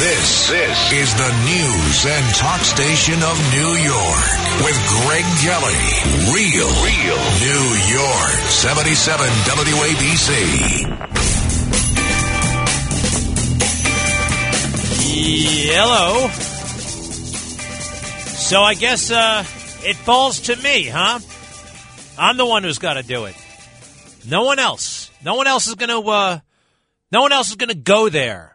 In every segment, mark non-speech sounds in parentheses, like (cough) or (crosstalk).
This, this is the news and talk station of New York with Greg Kelly. Real, real New York. 77 WABC. Hello. So I guess uh, it falls to me, huh? I'm the one who's got to do it. No one else. No one else is going to. Uh, no one else is going to go there.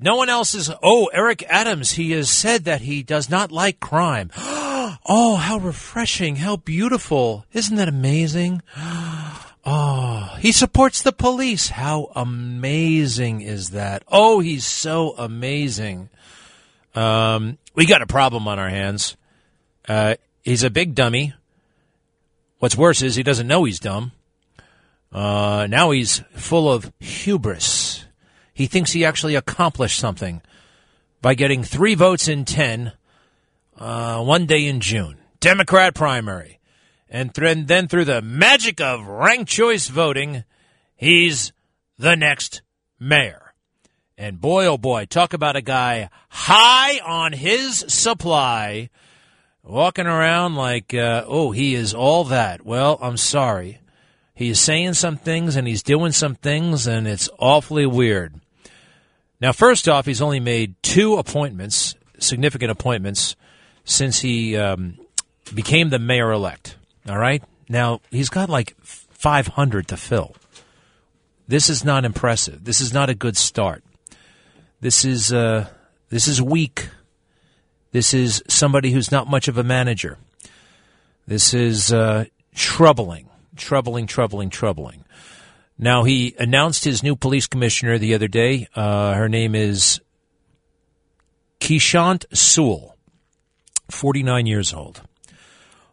No one else is. Oh, Eric Adams. He has said that he does not like crime. (gasps) oh, how refreshing! How beautiful! Isn't that amazing? (gasps) Oh, he supports the police. How amazing is that? Oh, he's so amazing. Um, we got a problem on our hands. Uh, he's a big dummy. What's worse is he doesn't know he's dumb. Uh, now he's full of hubris. He thinks he actually accomplished something by getting three votes in ten uh, one day in June. Democrat primary. And th- then through the magic of ranked choice voting, he's the next mayor. And boy, oh boy, talk about a guy high on his supply, walking around like, uh, oh, he is all that. Well, I'm sorry. He's saying some things and he's doing some things, and it's awfully weird. Now, first off, he's only made two appointments, significant appointments, since he um, became the mayor elect. All right. Now he's got like 500 to fill. This is not impressive. This is not a good start. This is uh, this is weak. This is somebody who's not much of a manager. This is uh, troubling, troubling, troubling, troubling. Now he announced his new police commissioner the other day. Uh, her name is Keechant Sewell, 49 years old.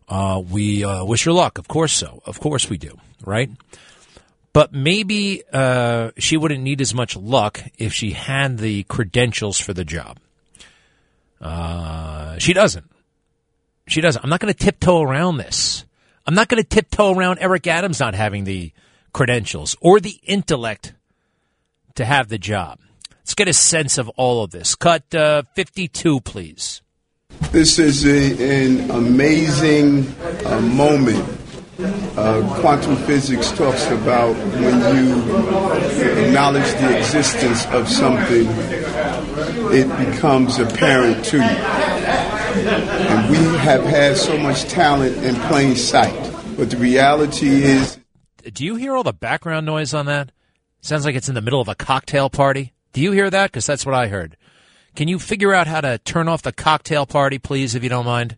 Uh, we uh, wish her luck. Of course so. Of course we do. Right? But maybe uh, she wouldn't need as much luck if she had the credentials for the job. Uh, she doesn't. She doesn't. I'm not going to tiptoe around this. I'm not going to tiptoe around Eric Adams not having the credentials or the intellect to have the job. Let's get a sense of all of this. Cut uh, 52, please. This is a, an amazing uh, moment. Uh, quantum physics talks about when you acknowledge the existence of something, it becomes apparent to you. And we have had so much talent in plain sight. But the reality is. Do you hear all the background noise on that? Sounds like it's in the middle of a cocktail party. Do you hear that? Because that's what I heard. Can you figure out how to turn off the cocktail party, please, if you don't mind?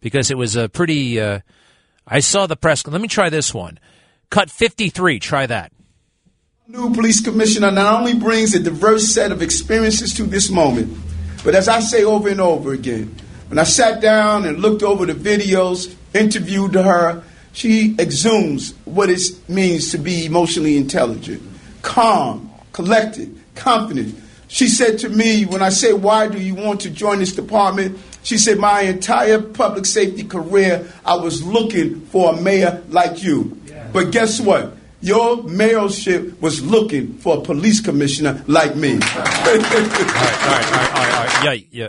Because it was a pretty. Uh, I saw the press. Let me try this one. Cut 53. Try that. New police commissioner not only brings a diverse set of experiences to this moment, but as I say over and over again, when I sat down and looked over the videos, interviewed her, she exudes what it means to be emotionally intelligent, calm, collected, confident, she said to me, when I said, Why do you want to join this department? She said, My entire public safety career, I was looking for a mayor like you. Yeah. But guess what? Your mayorship was looking for a police commissioner like me. all right, all right, all right, all right, all right. Yeah, yeah.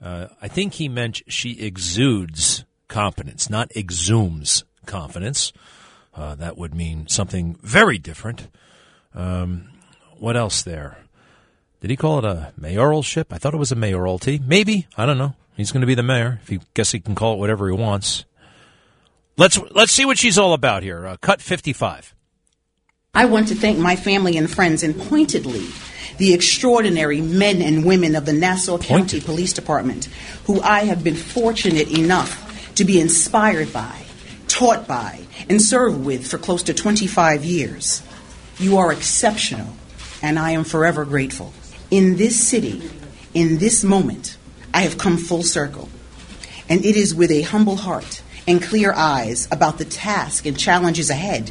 Uh, I think he meant she exudes confidence, not exhumes confidence. Uh, that would mean something very different. Um, what else there? Did he call it a mayoralship? I thought it was a mayoralty. Maybe I don't know. He's going to be the mayor. If he guess he can call it whatever he wants. Let's let's see what she's all about here. Uh, cut fifty five. I want to thank my family and friends, and pointedly the extraordinary men and women of the Nassau County Pointed. Police Department, who I have been fortunate enough to be inspired by, taught by, and served with for close to 25 years. You are exceptional, and I am forever grateful in this city, in this moment, I have come full circle. And it is with a humble heart and clear eyes about the task and challenges ahead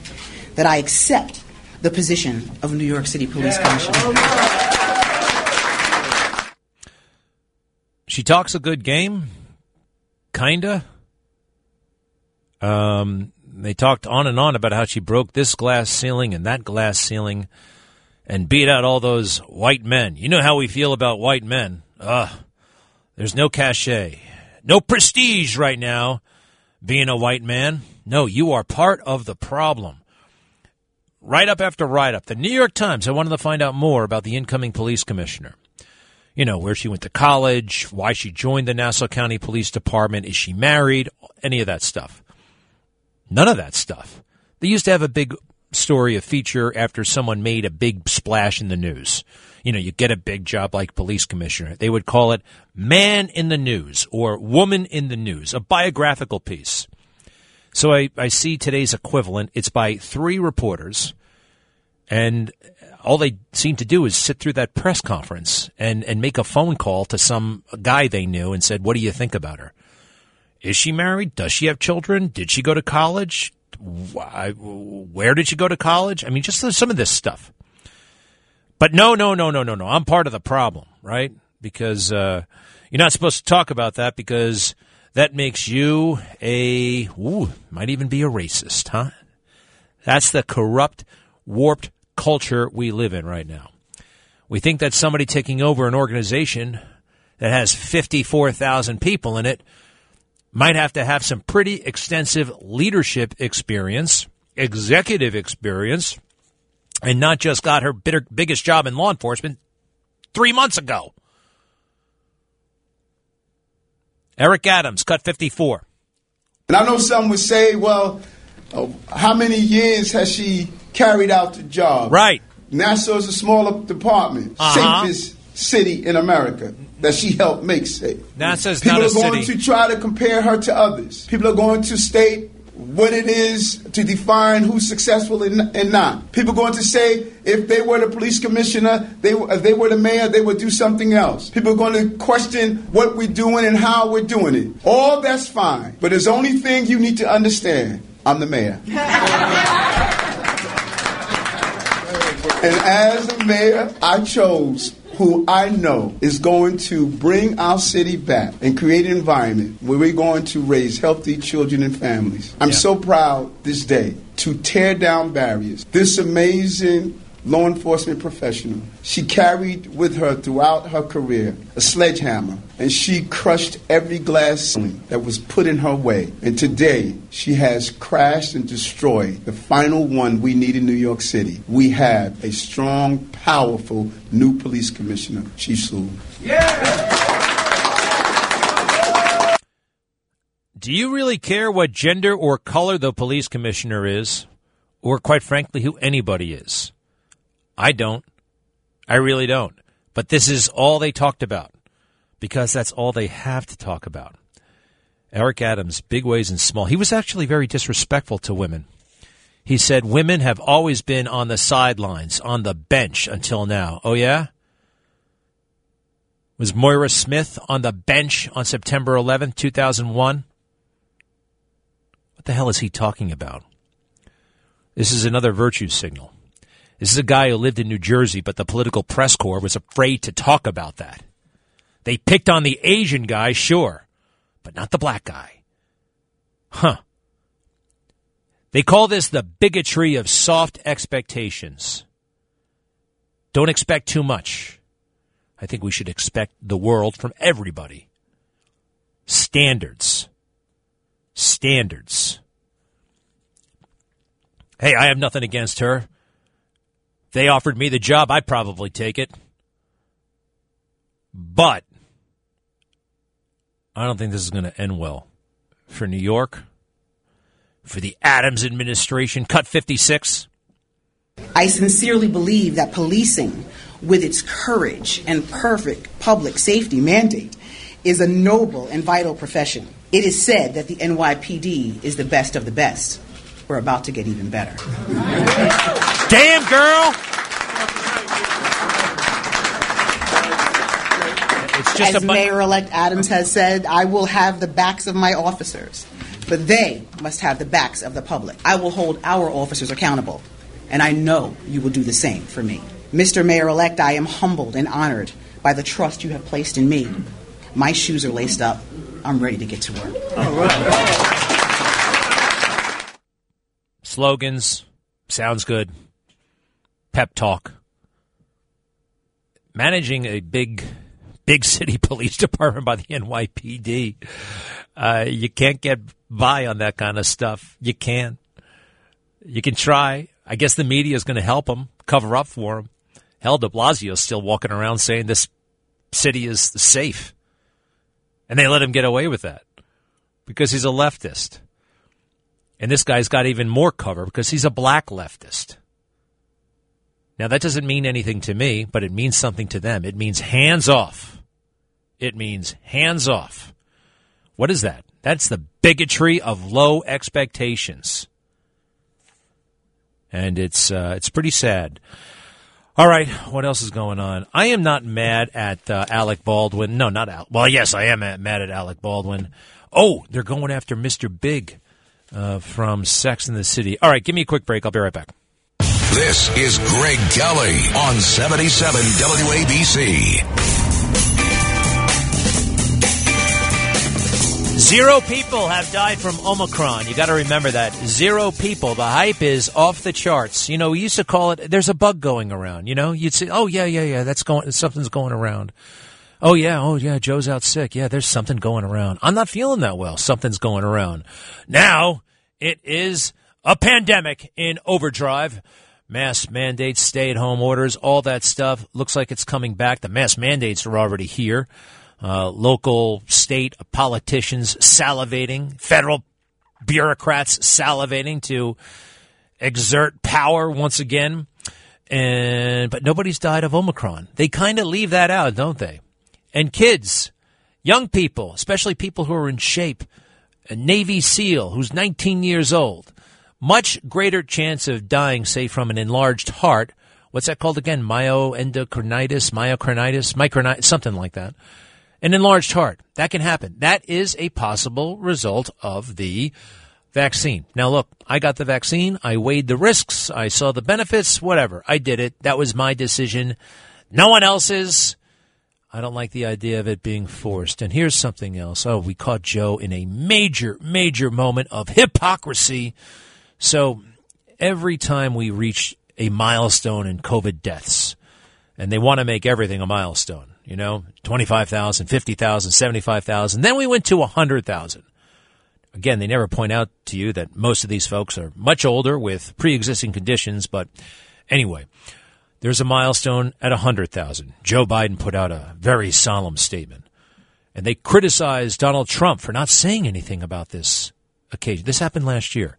that I accept the position of New York City Police Commissioner. She talks a good game, kinda. Um, they talked on and on about how she broke this glass ceiling and that glass ceiling. and beat out all those white men. You know how we feel about white men. Ugh. There's no cachet, no prestige right now being a white man. No, you are part of the problem. Right up after right up. The New York Times, I wanted to find out more about the incoming police commissioner. You know, where she went to college, why she joined the Nassau County Police Department, is she married, any of that stuff. None of that stuff. They used to have a big story, a feature after someone made a big splash in the news. You know, you get a big job like police commissioner. They would call it Man in the News or Woman in the News, a biographical piece. So I, I see today's equivalent. It's by three reporters, and all they seem to do is sit through that press conference and, and make a phone call to some guy they knew and said, What do you think about her? Is she married? Does she have children? Did she go to college? Where did she go to college? I mean, just some of this stuff. But no, no, no, no, no, no. I'm part of the problem, right? Because uh, you're not supposed to talk about that because that makes you a, ooh, might even be a racist, huh? That's the corrupt, warped culture we live in right now. We think that somebody taking over an organization that has 54,000 people in it might have to have some pretty extensive leadership experience, executive experience, and not just got her bitter, biggest job in law enforcement three months ago. Eric Adams, cut 54. And I know some would say, well, oh, how many years has she carried out the job? Right. Nassau is a smaller department, uh-huh. safest city in America that she helped make safe. Nassau's People not a are going city. to try to compare her to others. People are going to state what it is to define who's successful and, and not. People are going to say if they were the police commissioner, they, if they were the mayor, they would do something else. People are going to question what we're doing and how we're doing it. All that's fine. But there's only thing you need to understand. I'm the mayor. (laughs) and as the mayor, I chose who I know is going to bring our city back and create an environment where we're going to raise healthy children and families. I'm yeah. so proud this day to tear down barriers. This amazing law enforcement professional. She carried with her throughout her career a sledgehammer, and she crushed every glass that was put in her way. And today, she has crashed and destroyed the final one we need in New York City. We have a strong, powerful new police commissioner, Chief Sewell. Yeah! Do you really care what gender or color the police commissioner is? Or, quite frankly, who anybody is? I don't. I really don't. But this is all they talked about because that's all they have to talk about. Eric Adams, big ways and small. He was actually very disrespectful to women. He said women have always been on the sidelines, on the bench until now. Oh, yeah? Was Moira Smith on the bench on September 11th, 2001? What the hell is he talking about? This is another virtue signal. This is a guy who lived in New Jersey, but the political press corps was afraid to talk about that. They picked on the Asian guy, sure, but not the black guy. Huh. They call this the bigotry of soft expectations. Don't expect too much. I think we should expect the world from everybody. Standards. Standards. Hey, I have nothing against her they offered me the job, I'd probably take it. But I don't think this is going to end well for New York, for the Adams administration. Cut 56. I sincerely believe that policing, with its courage and perfect public safety mandate, is a noble and vital profession. It is said that the NYPD is the best of the best. We're about to get even better. Damn, girl! It's just As Mayor-elect Adams has said, I will have the backs of my officers, but they must have the backs of the public. I will hold our officers accountable, and I know you will do the same for me. Mr. Mayor-elect, I am humbled and honored by the trust you have placed in me. My shoes are laced up. I'm ready to get to work. Slogans, sounds good, pep talk. managing a big, big (laughs) city police department by the NYPD. Uh, you can't get by on that kind of stuff. You can. You can try. I guess the media is going to help them cover up for them. Hell, De Blasio's still walking around saying this city is safe. And they let him get away with that because he's a leftist. And this guy's got even more cover because he's a black leftist. Now, that doesn't mean anything to me, but it means something to them. It means hands off. It means hands off. What is that? That's the bigotry of low expectations. And it's, uh, it's pretty sad. All right, what else is going on? I am not mad at uh, Alec Baldwin. No, not Al. Well, yes, I am mad at Alec Baldwin. Oh, they're going after Mr. Big uh, from Sex and the City. All right, give me a quick break. I'll be right back. This is Greg Kelly on 77 WABC. Zero people have died from Omicron. You got to remember that. Zero people. The hype is off the charts. You know, we used to call it, there's a bug going around. You know, you'd say, oh, yeah, yeah, yeah, that's going, something's going around. Oh, yeah, oh, yeah, Joe's out sick. Yeah, there's something going around. I'm not feeling that well. Something's going around. Now, it is a pandemic in overdrive mass mandates, stay at home orders, all that stuff. Looks like it's coming back. The mass mandates are already here. Uh, local, state politicians salivating, federal bureaucrats salivating to exert power once again. And but nobody's died of Omicron. They kind of leave that out, don't they? And kids, young people, especially people who are in shape, a Navy SEAL who's 19 years old, much greater chance of dying, say, from an enlarged heart. What's that called again? Myoendocarditis, myocarditis, micronitis, something like that. An enlarged heart. That can happen. That is a possible result of the vaccine. Now look, I got the vaccine. I weighed the risks. I saw the benefits, whatever. I did it. That was my decision. No one else's. I don't like the idea of it being forced. And here's something else. Oh, we caught Joe in a major, major moment of hypocrisy. So every time we reach a milestone in COVID deaths, and they want to make everything a milestone, you know, 25,000, 50,000, 75,000, then we went to 100,000. Again, they never point out to you that most of these folks are much older with pre-existing conditions, but anyway, there's a milestone at 100,000. Joe Biden put out a very solemn statement. And they criticized Donald Trump for not saying anything about this occasion. This happened last year.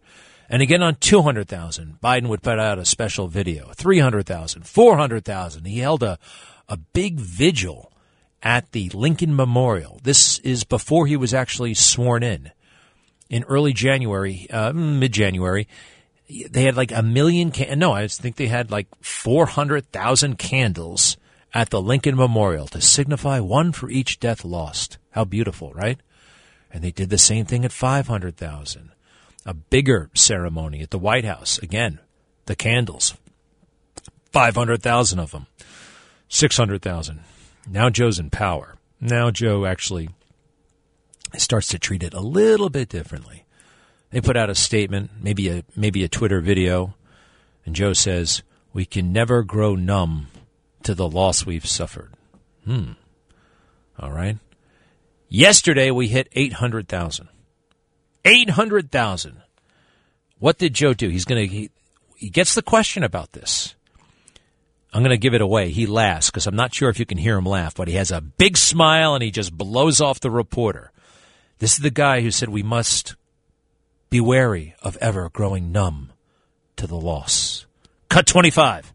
And again on 200,000, Biden would put out a special video. 300,000, 400,000. He held a, a big vigil at the Lincoln Memorial. This is before he was actually sworn in. In early January, uh, mid January, they had like a million, can- no, I think they had like 400,000 candles at the Lincoln Memorial to signify one for each death lost. How beautiful, right? And they did the same thing at 500,000 a bigger ceremony at the White House. Again, the candles. 500,000 of them. 600,000. Now Joe's in power. Now Joe actually starts to treat it a little bit differently. They put out a statement, maybe a maybe a Twitter video, and Joe says, "We can never grow numb to the loss we've suffered." Hmm. All right. Yesterday we hit 800,000. 800,000. What did Joe do? He's going to, he, he gets the question about this. I'm going to give it away. He laughs because I'm not sure if you can hear him laugh, but he has a big smile and he just blows off the reporter. This is the guy who said we must be wary of ever growing numb to the loss. Cut 25.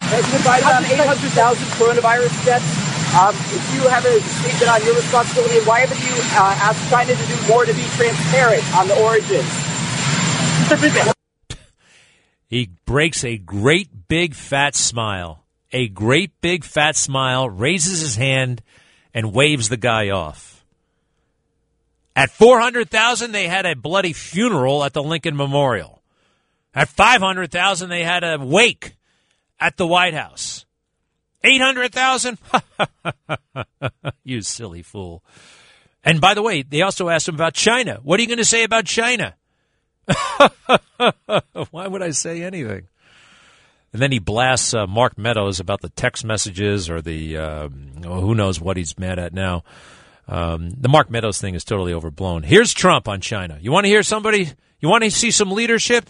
President Biden, on 800,000 coronavirus deaths. Um, if you have a statement on your responsibility, why haven't you uh, asked China to do more to be transparent on the origins? (laughs) he breaks a great big fat smile. A great big fat smile, raises his hand, and waves the guy off. At 400,000, they had a bloody funeral at the Lincoln Memorial. At 500,000, they had a wake at the White House. 800,000? (laughs) you silly fool. And by the way, they also asked him about China. What are you going to say about China? (laughs) Why would I say anything? And then he blasts uh, Mark Meadows about the text messages or the uh, who knows what he's mad at now. Um, the Mark Meadows thing is totally overblown. Here's Trump on China. You want to hear somebody? You want to see some leadership?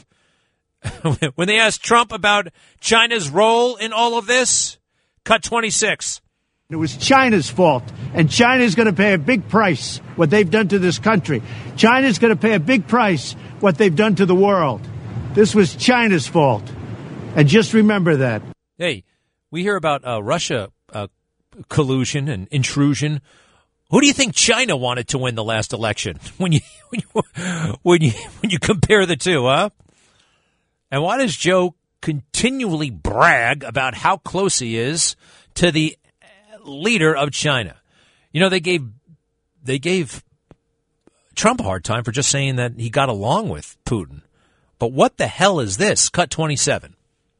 (laughs) when they asked Trump about China's role in all of this, cut 26. It was China's fault, and China's going to pay a big price what they've done to this country. China's going to pay a big price what they've done to the world. This was China's fault. And just remember that. Hey, we hear about uh, Russia uh, collusion and intrusion. Who do you think China wanted to win the last election? (laughs) (laughs) When you when you when (laughs) you, when you compare the two, huh? And why does Joe continually brag about how close he is to the leader of China? You know, they gave they gave Trump a hard time for just saying that he got along with Putin. But what the hell is this? Cut 27.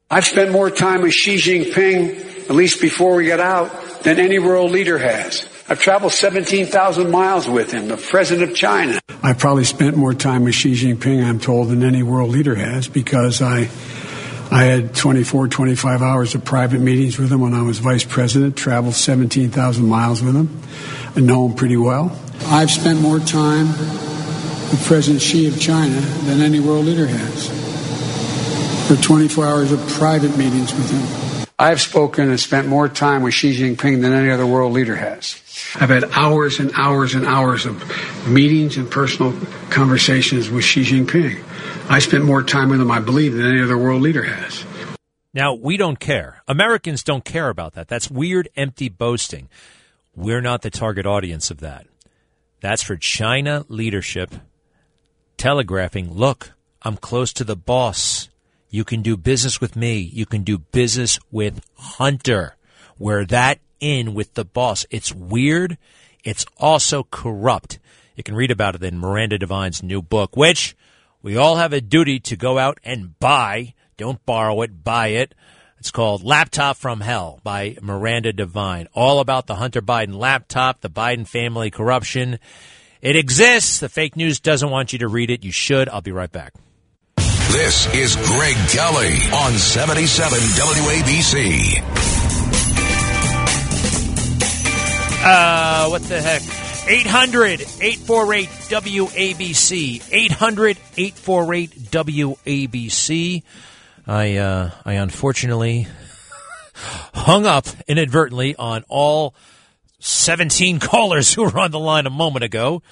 I've spent more time with Xi Jinping, at least before we got out, than any world leader has. I've traveled 17,000 miles with him, the president of China. I've probably spent more time with Xi Jinping, I'm told, than any world leader has because I, I had 24, 25 hours of private meetings with him when I was vice president, traveled 17,000 miles with him, I know him pretty well. I've spent more time with President Xi of China than any world leader has for 24 hours of private meetings with him. I've spoken and spent more time with Xi Jinping than any other world leader has. I've had hours and hours and hours of meetings and personal conversations with Xi Jinping. I spent more time with him, I believe, than any other world leader has. Now, we don't care. Americans don't care about that. That's weird, empty boasting. We're not the target audience of that. That's for China leadership telegraphing, look, I'm close to the boss. You can do business with me. You can do business with Hunter. Where that in with the boss. It's weird. It's also corrupt. You can read about it in Miranda Devine's new book, which we all have a duty to go out and buy. Don't borrow it, buy it. It's called Laptop from Hell by Miranda Devine. All about the Hunter Biden laptop, the Biden family corruption. It exists. The fake news doesn't want you to read it. You should. I'll be right back. This is Greg Kelly on 77 WABC. Uh, what the heck? 800 848 WABC. 800 848 WABC. I, uh, I unfortunately hung up inadvertently on all 17 (laughs) callers who were on the line a moment ago.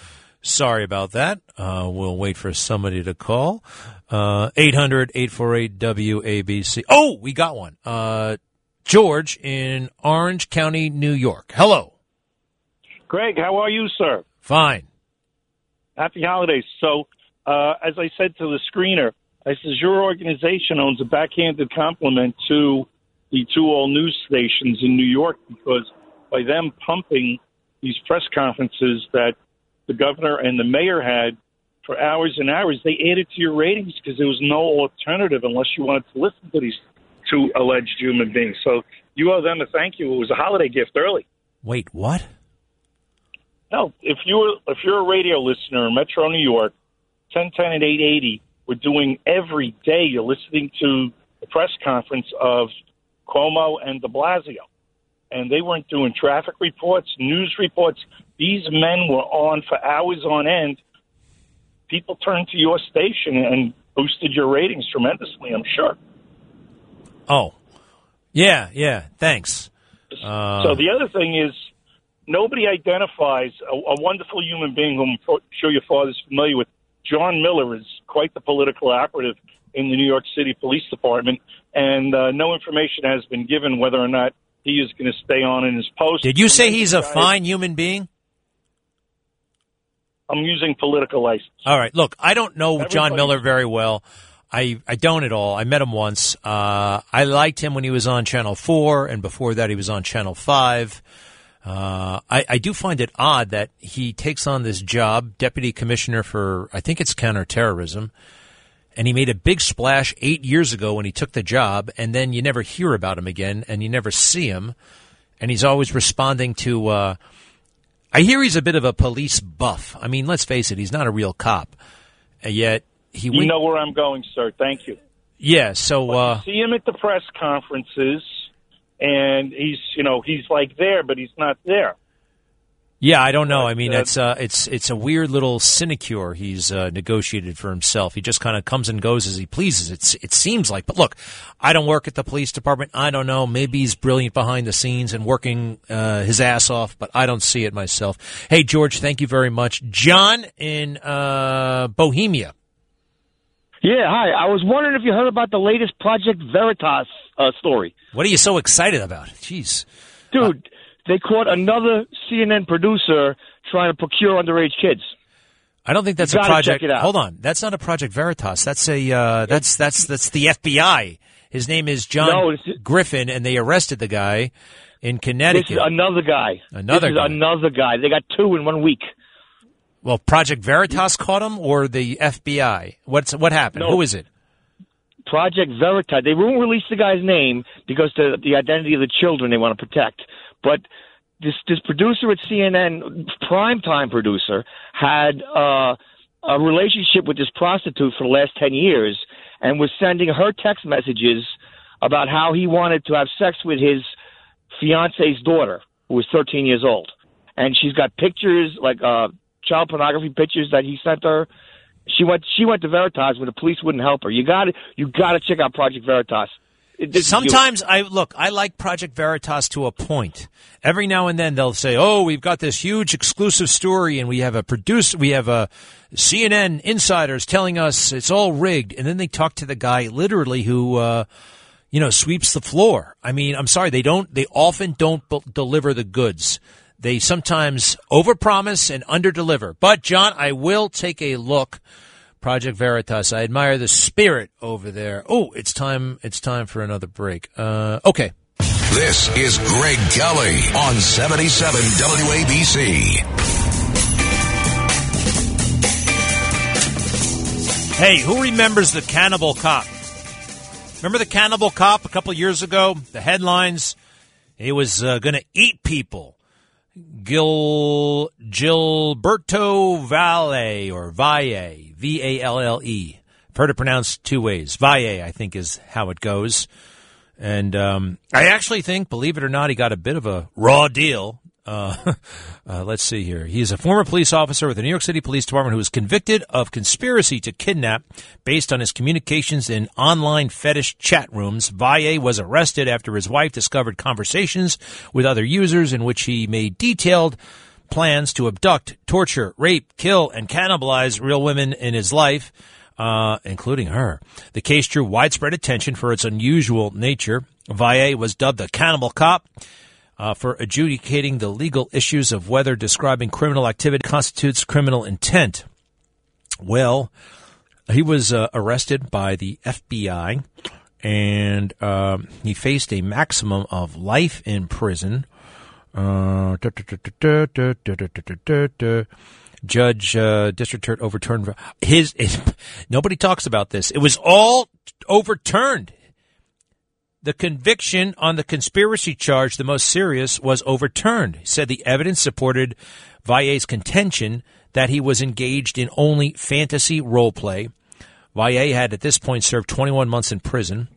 Sorry about that. Uh, we'll wait for somebody to call. Uh, 800 848 WABC. Oh, we got one. Uh, George in Orange County, New York. Hello. Greg, how are you, sir? Fine. Happy holidays. So, uh, as I said to the screener, I says your organization owns a backhanded compliment to the two all news stations in New York because by them pumping these press conferences that the governor and the mayor had for hours and hours, they added to your ratings because there was no alternative unless you wanted to listen to these two alleged human beings. So you owe them a thank you. It was a holiday gift early. Wait, what? No, if you were if you're a radio listener in Metro New York, ten ten and eight eighty, we're doing every day. You're listening to the press conference of Cuomo and De Blasio, and they weren't doing traffic reports, news reports. These men were on for hours on end people turned to your station and boosted your ratings tremendously, I'm sure. Oh, yeah, yeah. Thanks. Uh, so the other thing is, nobody identifies a, a wonderful human being whom I'm sure your father's familiar with. John Miller is quite the political operative in the New York City Police Department, and uh, no information has been given whether or not he is going to stay on in his post. Did you say he's a fine human being? I'm using political license. All right. Look, I don't know Everybody. John Miller very well. I, I don't at all. I met him once. Uh, I liked him when he was on Channel 4, and before that, he was on Channel 5. Uh, I, I do find it odd that he takes on this job, deputy commissioner for, I think it's counterterrorism, and he made a big splash eight years ago when he took the job, and then you never hear about him again, and you never see him, and he's always responding to, uh, I hear he's a bit of a police buff. I mean, let's face it, he's not a real cop. and Yet he You know where I'm going, sir. Thank you. Yeah, so uh, see him at the press conferences, and he's you know he's like there, but he's not there. Yeah, I don't know. I mean, uh, it's uh, it's it's a weird little sinecure he's uh, negotiated for himself. He just kind of comes and goes as he pleases. It's it seems like. But look, I don't work at the police department. I don't know. Maybe he's brilliant behind the scenes and working uh, his ass off, but I don't see it myself. Hey, George, thank you very much. John in uh, Bohemia. Yeah, hi. I was wondering if you heard about the latest Project Veritas uh, story. What are you so excited about? Jeez, dude. they caught another CNN producer trying to procure underage kids. I don't think that's a project. check it out. Hold on, that's not a Project Veritas. That's a uh, that's that's that's the FBI. His name is John No, it's- Griffin, and they arrested the guy in This Connecticut. is another guy. Another this guy. is another guy. They got two in one week. Well, Project Veritas caught him, or the FBI. What's what happened? No. Who is it? Project Veritas. They won't release the guy's name because the the identity of the children they want to protect. But this this producer at CNN, primetime producer, had uh, a relationship with this prostitute for the last ten years, and was sending her text messages about how he wanted to have sex with his fiance's daughter, who was 13 years old, and she's got pictures like uh, child pornography pictures that he sent her. She went. She went to Veritas when the police wouldn't help her. You got to. You got to check out Project Veritas. This. Sometimes I look. I like Project Veritas to a point. Every now and then they'll say, "Oh, we've got this huge exclusive story, and we have a producer, we have a CNN insiders telling us it's all rigged," and then they talk to the guy literally who. Uh, you know, sweeps the floor. I mean, I'm sorry, they don't, they often don't b- deliver the goods. They sometimes overpromise and underdeliver. But John, I will take a look. Project Veritas. I admire the spirit over there. Oh, it's time. It's time for another break. Uh, okay. This is Greg Kelly on 77 WABC. Hey, who remembers the Cannibal Cop? Remember the Cannibal Cop a couple years ago? The headlines. He was uh, going to eat people. Gil Gilberto Valle or Valle, V A L L E. I've heard it pronounced two ways. Valle, I think, is how it goes. And um, I actually think, believe it or not, he got a bit of a raw deal. Uh, (laughs) uh, let's see here. He is a former police officer with the New York City Police Department who was convicted of conspiracy to kidnap based on his communications in online fetish chat rooms. Valle was arrested after his wife discovered conversations with other users in which he made detailed plans to abduct, torture, rape, kill, and cannibalize real women in his life uh, including her. The case drew widespread attention for its unusual nature. Valle was dubbed the cannibal cop uh, for adjudicating the legal issues of whether describing criminal activity constitutes criminal intent. Well, he was uh, arrested by the FBI and uh, he faced a maximum of life in prison. Judge District overturned his. Nobody talks about this. It was all overturned. The conviction on the conspiracy charge, the most serious, was overturned. He said the evidence supported Valle's contention that he was engaged in only fantasy role play. Valle had at this point served 21 months in prison.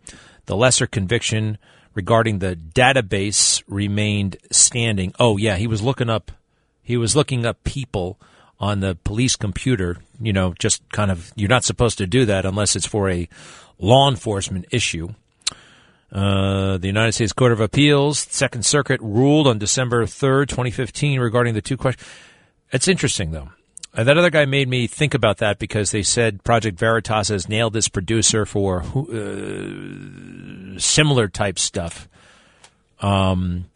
The lesser conviction regarding the database remained standing. Oh yeah, he was looking up he was looking up people on the police computer, you know, just kind of you're not supposed to do that unless it's for a law enforcement issue. Uh, the United States Court of Appeals, Second Circuit, ruled on December 3rd, 2015, regarding the two questions. It's interesting, though. Uh, that other guy made me think about that because they said Project Veritas has nailed this producer for uh, similar type stuff. Um,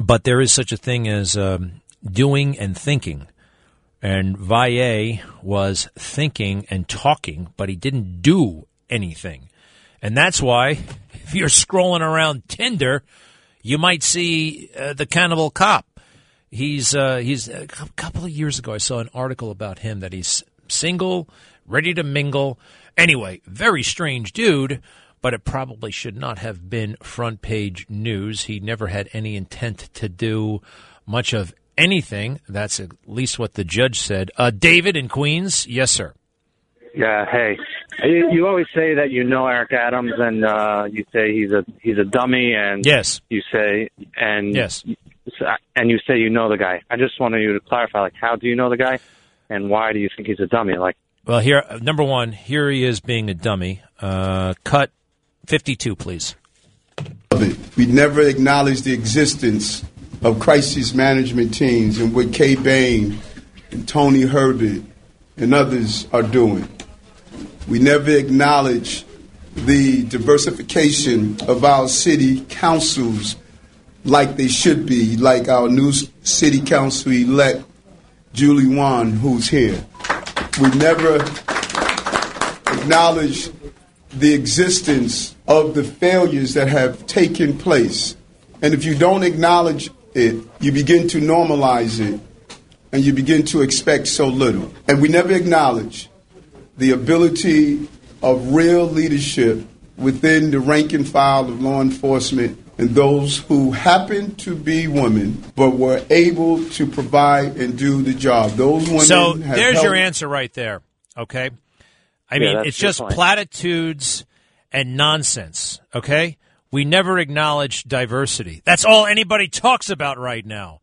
but there is such a thing as um, doing and thinking. And Valle was thinking and talking, but he didn't do anything. And that's why, if you're scrolling around Tinder, you might see uh, the Cannibal Cop. He's uh, he's a couple of years ago. I saw an article about him that he's single, ready to mingle. Anyway, very strange dude, but it probably should not have been front page news. He never had any intent to do much of anything. That's at least what the judge said. Uh, David in Queens, yes, sir. Yeah, hey. You, you always say that you know Eric Adams, and uh, you say he's a he's a dummy, and Yes. you say and Yes. and you say you know the guy. I just wanted you to clarify, like, how do you know the guy, and why do you think he's a dummy? Like, Well, here, number one, here he is being a dummy. Uh, cut 52, please. We never acknowledge the existence of crisis management teams and what Kay Bain and Tony Herbert and others are doing. We never acknowledge the diversification of our city councils like they should be, like our new city council elect, Julie Won, who's here. We never acknowledge the existence of the failures that have taken place. And if you don't acknowledge it, you begin to normalize it and you begin to expect so little. And we never acknowledge the ability of real leadership within the rank and file of law enforcement and those who happen to be women but were able to provide and do the job. Those women So have there's helped- your answer right there. Okay. I Yeah, mean, it's just point. platitudes and nonsense. Okay. We never acknowledge diversity. That's all anybody talks about right now.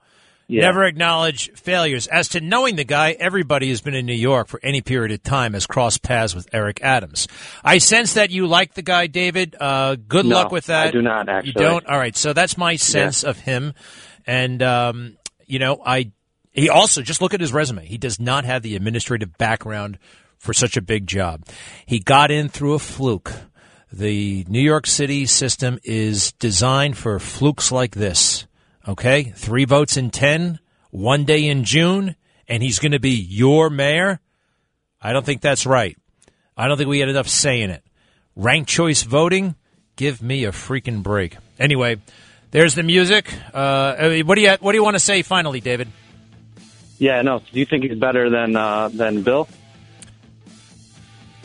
Yeah. Never acknowledge failures. As to knowing the guy, everybody who's been in New York for any period of time has crossed paths with Eric Adams. I sense that you like the guy, David. Uh, good No, luck with that. I do not, actually. You don't? All right. So that's my sense of him. And, um, you know, I, he also, just look at his resume. He does not have the administrative background for such a big job. He got in through a fluke. The New York City system is designed for flukes like this. Okay? Three votes in 10, one day in June, and he's going to be your mayor? I don't think that's right. I don't think we had enough say in it. Ranked choice voting? Give me a freaking break. Anyway, there's the music. Uh, what do you what do you want to say finally, David? yeah, no. Do you think he's better than uh, than Bill?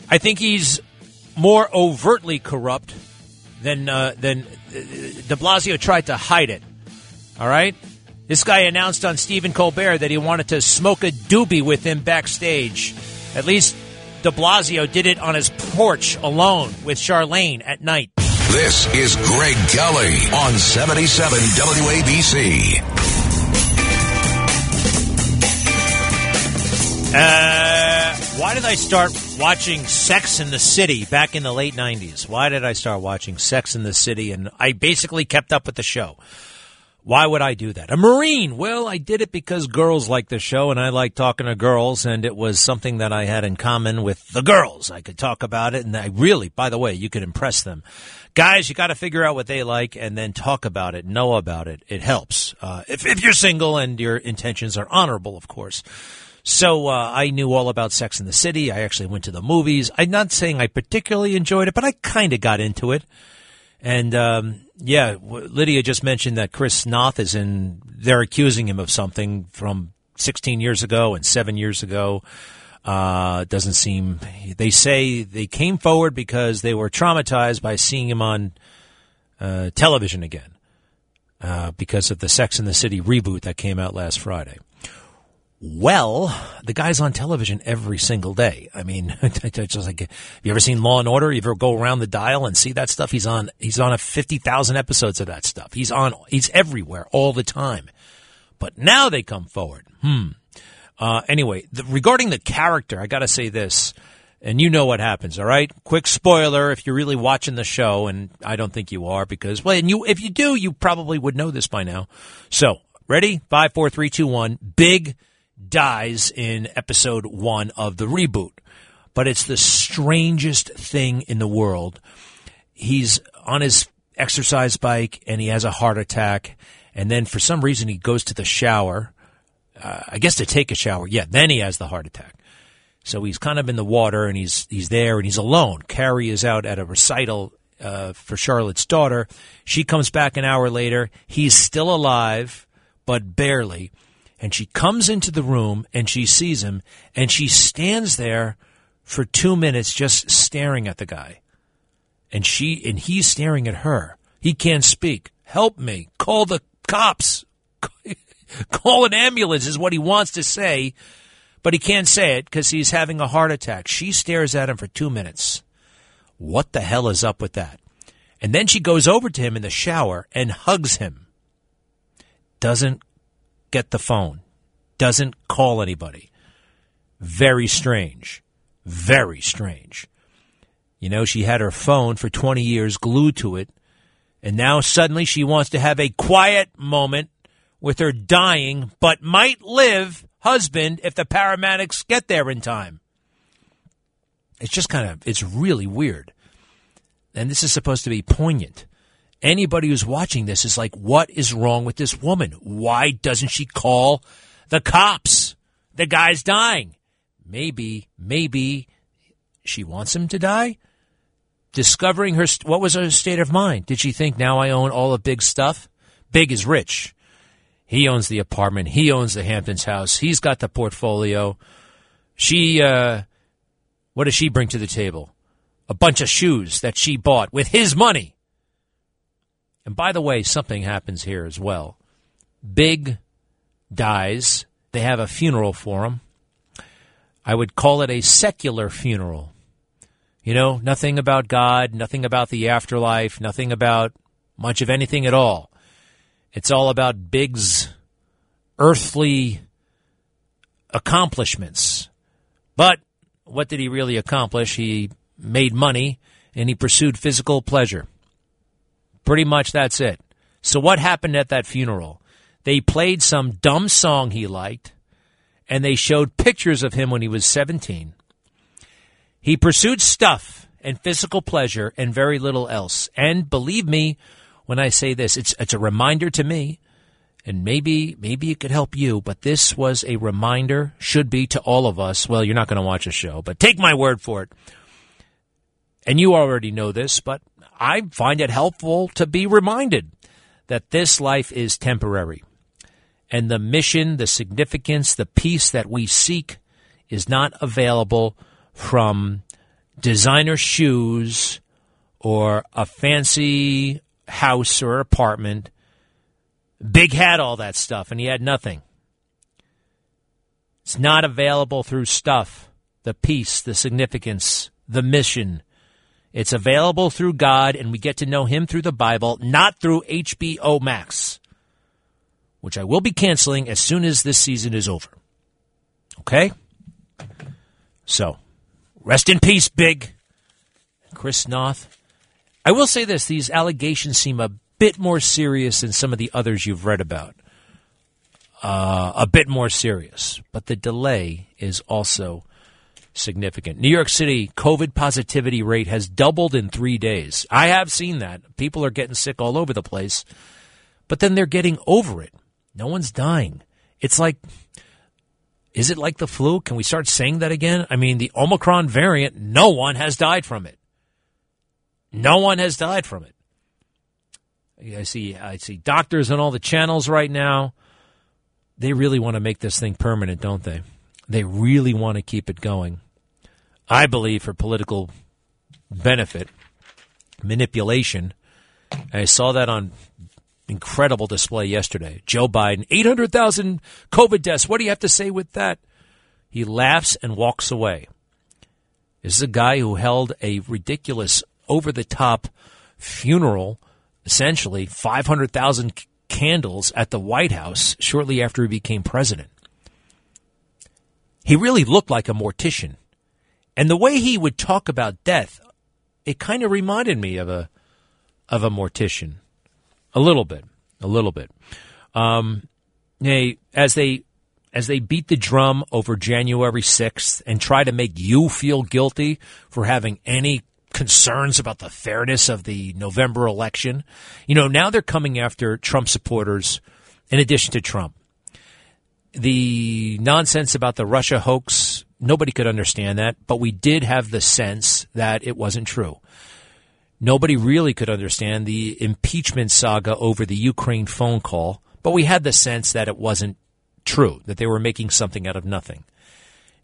I think he's more overtly corrupt than uh, than uh, De Blasio tried to hide it. All right, this guy announced on Stephen Colbert that he wanted to smoke a doobie with him backstage. At least De Blasio did it on his porch alone with Chirlane at night. This is Greg Kelly on 77 WABC. Uh, why did I start watching Sex and the City back in the late 90s? Why did I start watching Sex and the City? And I basically kept up with the show. Why would I do that? A Marine. Well, I did it because girls like the show and I like talking to girls and it was something that I had in common with the girls. I could talk about it and I really, by the way, you could impress them. Guys, you got to figure out what they like and then talk about it, know about it. It helps. Uh, if, if you're single and your intentions are honorable, of course. So uh, I knew all about Sex and the City. I actually went to the movies. I'm not saying I particularly enjoyed it, but I kind of got into it. And um, yeah, Lydia just mentioned that Chris Noth is in. They're accusing him of something from 16 years ago and seven years ago. Uh, doesn't seem. They say they came forward because they were traumatized by seeing him on uh, television again uh, because of the Sex and the City reboot that came out last Friday. Well, the guy's on television every single day. I mean, (laughs) just like, have you ever seen Law and Order? You ever go around the dial and see that stuff? He's on, he's on a 50,000 episodes of that stuff. He's on, he's everywhere all the time. But now they come forward. Hmm. Uh, anyway, the, regarding the character, I gotta say this, and you know what happens, all right? Quick spoiler if you're really watching the show, and I don't think you are because, well, and you, if you do, you probably would know this by now. So, ready? Five, four, three, two, one. Big dies in episode one of the reboot. But it's the strangest thing in the world. He's on his exercise bike and he has a heart attack. And then for some reason he goes to the shower. Uh, I guess to take a shower. Yeah, then he has the heart attack. So he's kind of in the water and he's he's there and he's alone. Carrie is out at a recital uh, for Charlotte's daughter. She comes back an hour later. He's still alive, but barely. And she comes into the room and she sees him and she stands there for two minutes just staring at the guy. And she and he's staring at her. He can't speak. Help me. Call the cops. (laughs) Call an ambulance is what he wants to say. but he can't say it because he's having a heart attack. She stares at him for two minutes. What the hell is up with that? And then she goes over to him in the shower and hugs him. Doesn't get the phone. Doesn't call anybody. Very strange. Very strange. You know, she had her phone for 20 years glued to it, and now suddenly she wants to have a quiet moment with her dying but might live husband if the paramedics get there in time. It's just kind of, it's really weird. And this is supposed to be poignant. Anybody who's watching this is like, what is wrong with this woman? Why doesn't she call the cops? The guy's dying. Maybe, maybe she wants him to die? Discovering her, what was her state of mind? Did she think now I own all the big stuff? Big is rich. He owns the apartment. He owns the Hamptons house. He's got the portfolio. She, uh, what does she bring to the table? A bunch of shoes that she bought with his money. And by the way, something happens here as well. Big dies. They have a funeral for him. I would call it a secular funeral. You know, nothing about God, nothing about the afterlife, nothing about much of anything at all. It's all about Big's earthly accomplishments. But what did he really accomplish? He made money and he pursued physical pleasure. Pretty much that's it. So what happened at that funeral? They played some dumb song he liked and they showed pictures of him when he was 17. He pursued stuff and physical pleasure and very little else. And believe me, when I say this. It's it's a reminder to me, and maybe maybe it could help you. But this was a reminder, should be to all of us. Well, you're not going to watch a show, but take my word for it. And you already know this, but I find it helpful to be reminded that this life is temporary. And the mission, the significance, the peace that we seek is not available from designer shoes or a fancy house or apartment. Big had all that stuff, and he had nothing. It's not available through stuff, the peace, the significance, the mission. It's available through God, and we get to know Him through the Bible, not through HBO Max, which I will be canceling as soon as this season is over. Okay? So, rest in peace, Big. Chris Noth. I will say this these allegations seem a bit more serious than some of the others you've read about. Uh, a bit more serious, but the delay is also significant. New York City COVID positivity rate has doubled in three days. I have seen that. People are getting sick all over the place, but then they're getting over it. No one's dying. It's like, is it like the flu? Can we start saying that again? I mean, the Omicron variant, no one has died from it. No one has died from it. I see I see doctors on all the channels right now. They really want to make this thing permanent, don't they? They really want to keep it going. I believe for political benefit, manipulation. I saw that on incredible display yesterday. Joe Biden, 800,000 COVID deaths. What do you have to say with that? He laughs and walks away. This is a guy who held a ridiculous over the top funeral, essentially 500,000 candles at the White House shortly after he became president. He really looked like a mortician. And the way he would talk about death, it kind of reminded me of a of a mortician. A little bit. A little bit. Um, they, as they as they beat the drum over January 6th and try to make you feel guilty for having any concerns about the fairness of the November election. You know, now they're coming after Trump supporters in addition to Trump. The nonsense about the Russia hoax, nobody could understand that, but we did have the sense that it wasn't true. Nobody really could understand the impeachment saga over the Ukraine phone call, but we had the sense that it wasn't true, that they were making something out of nothing.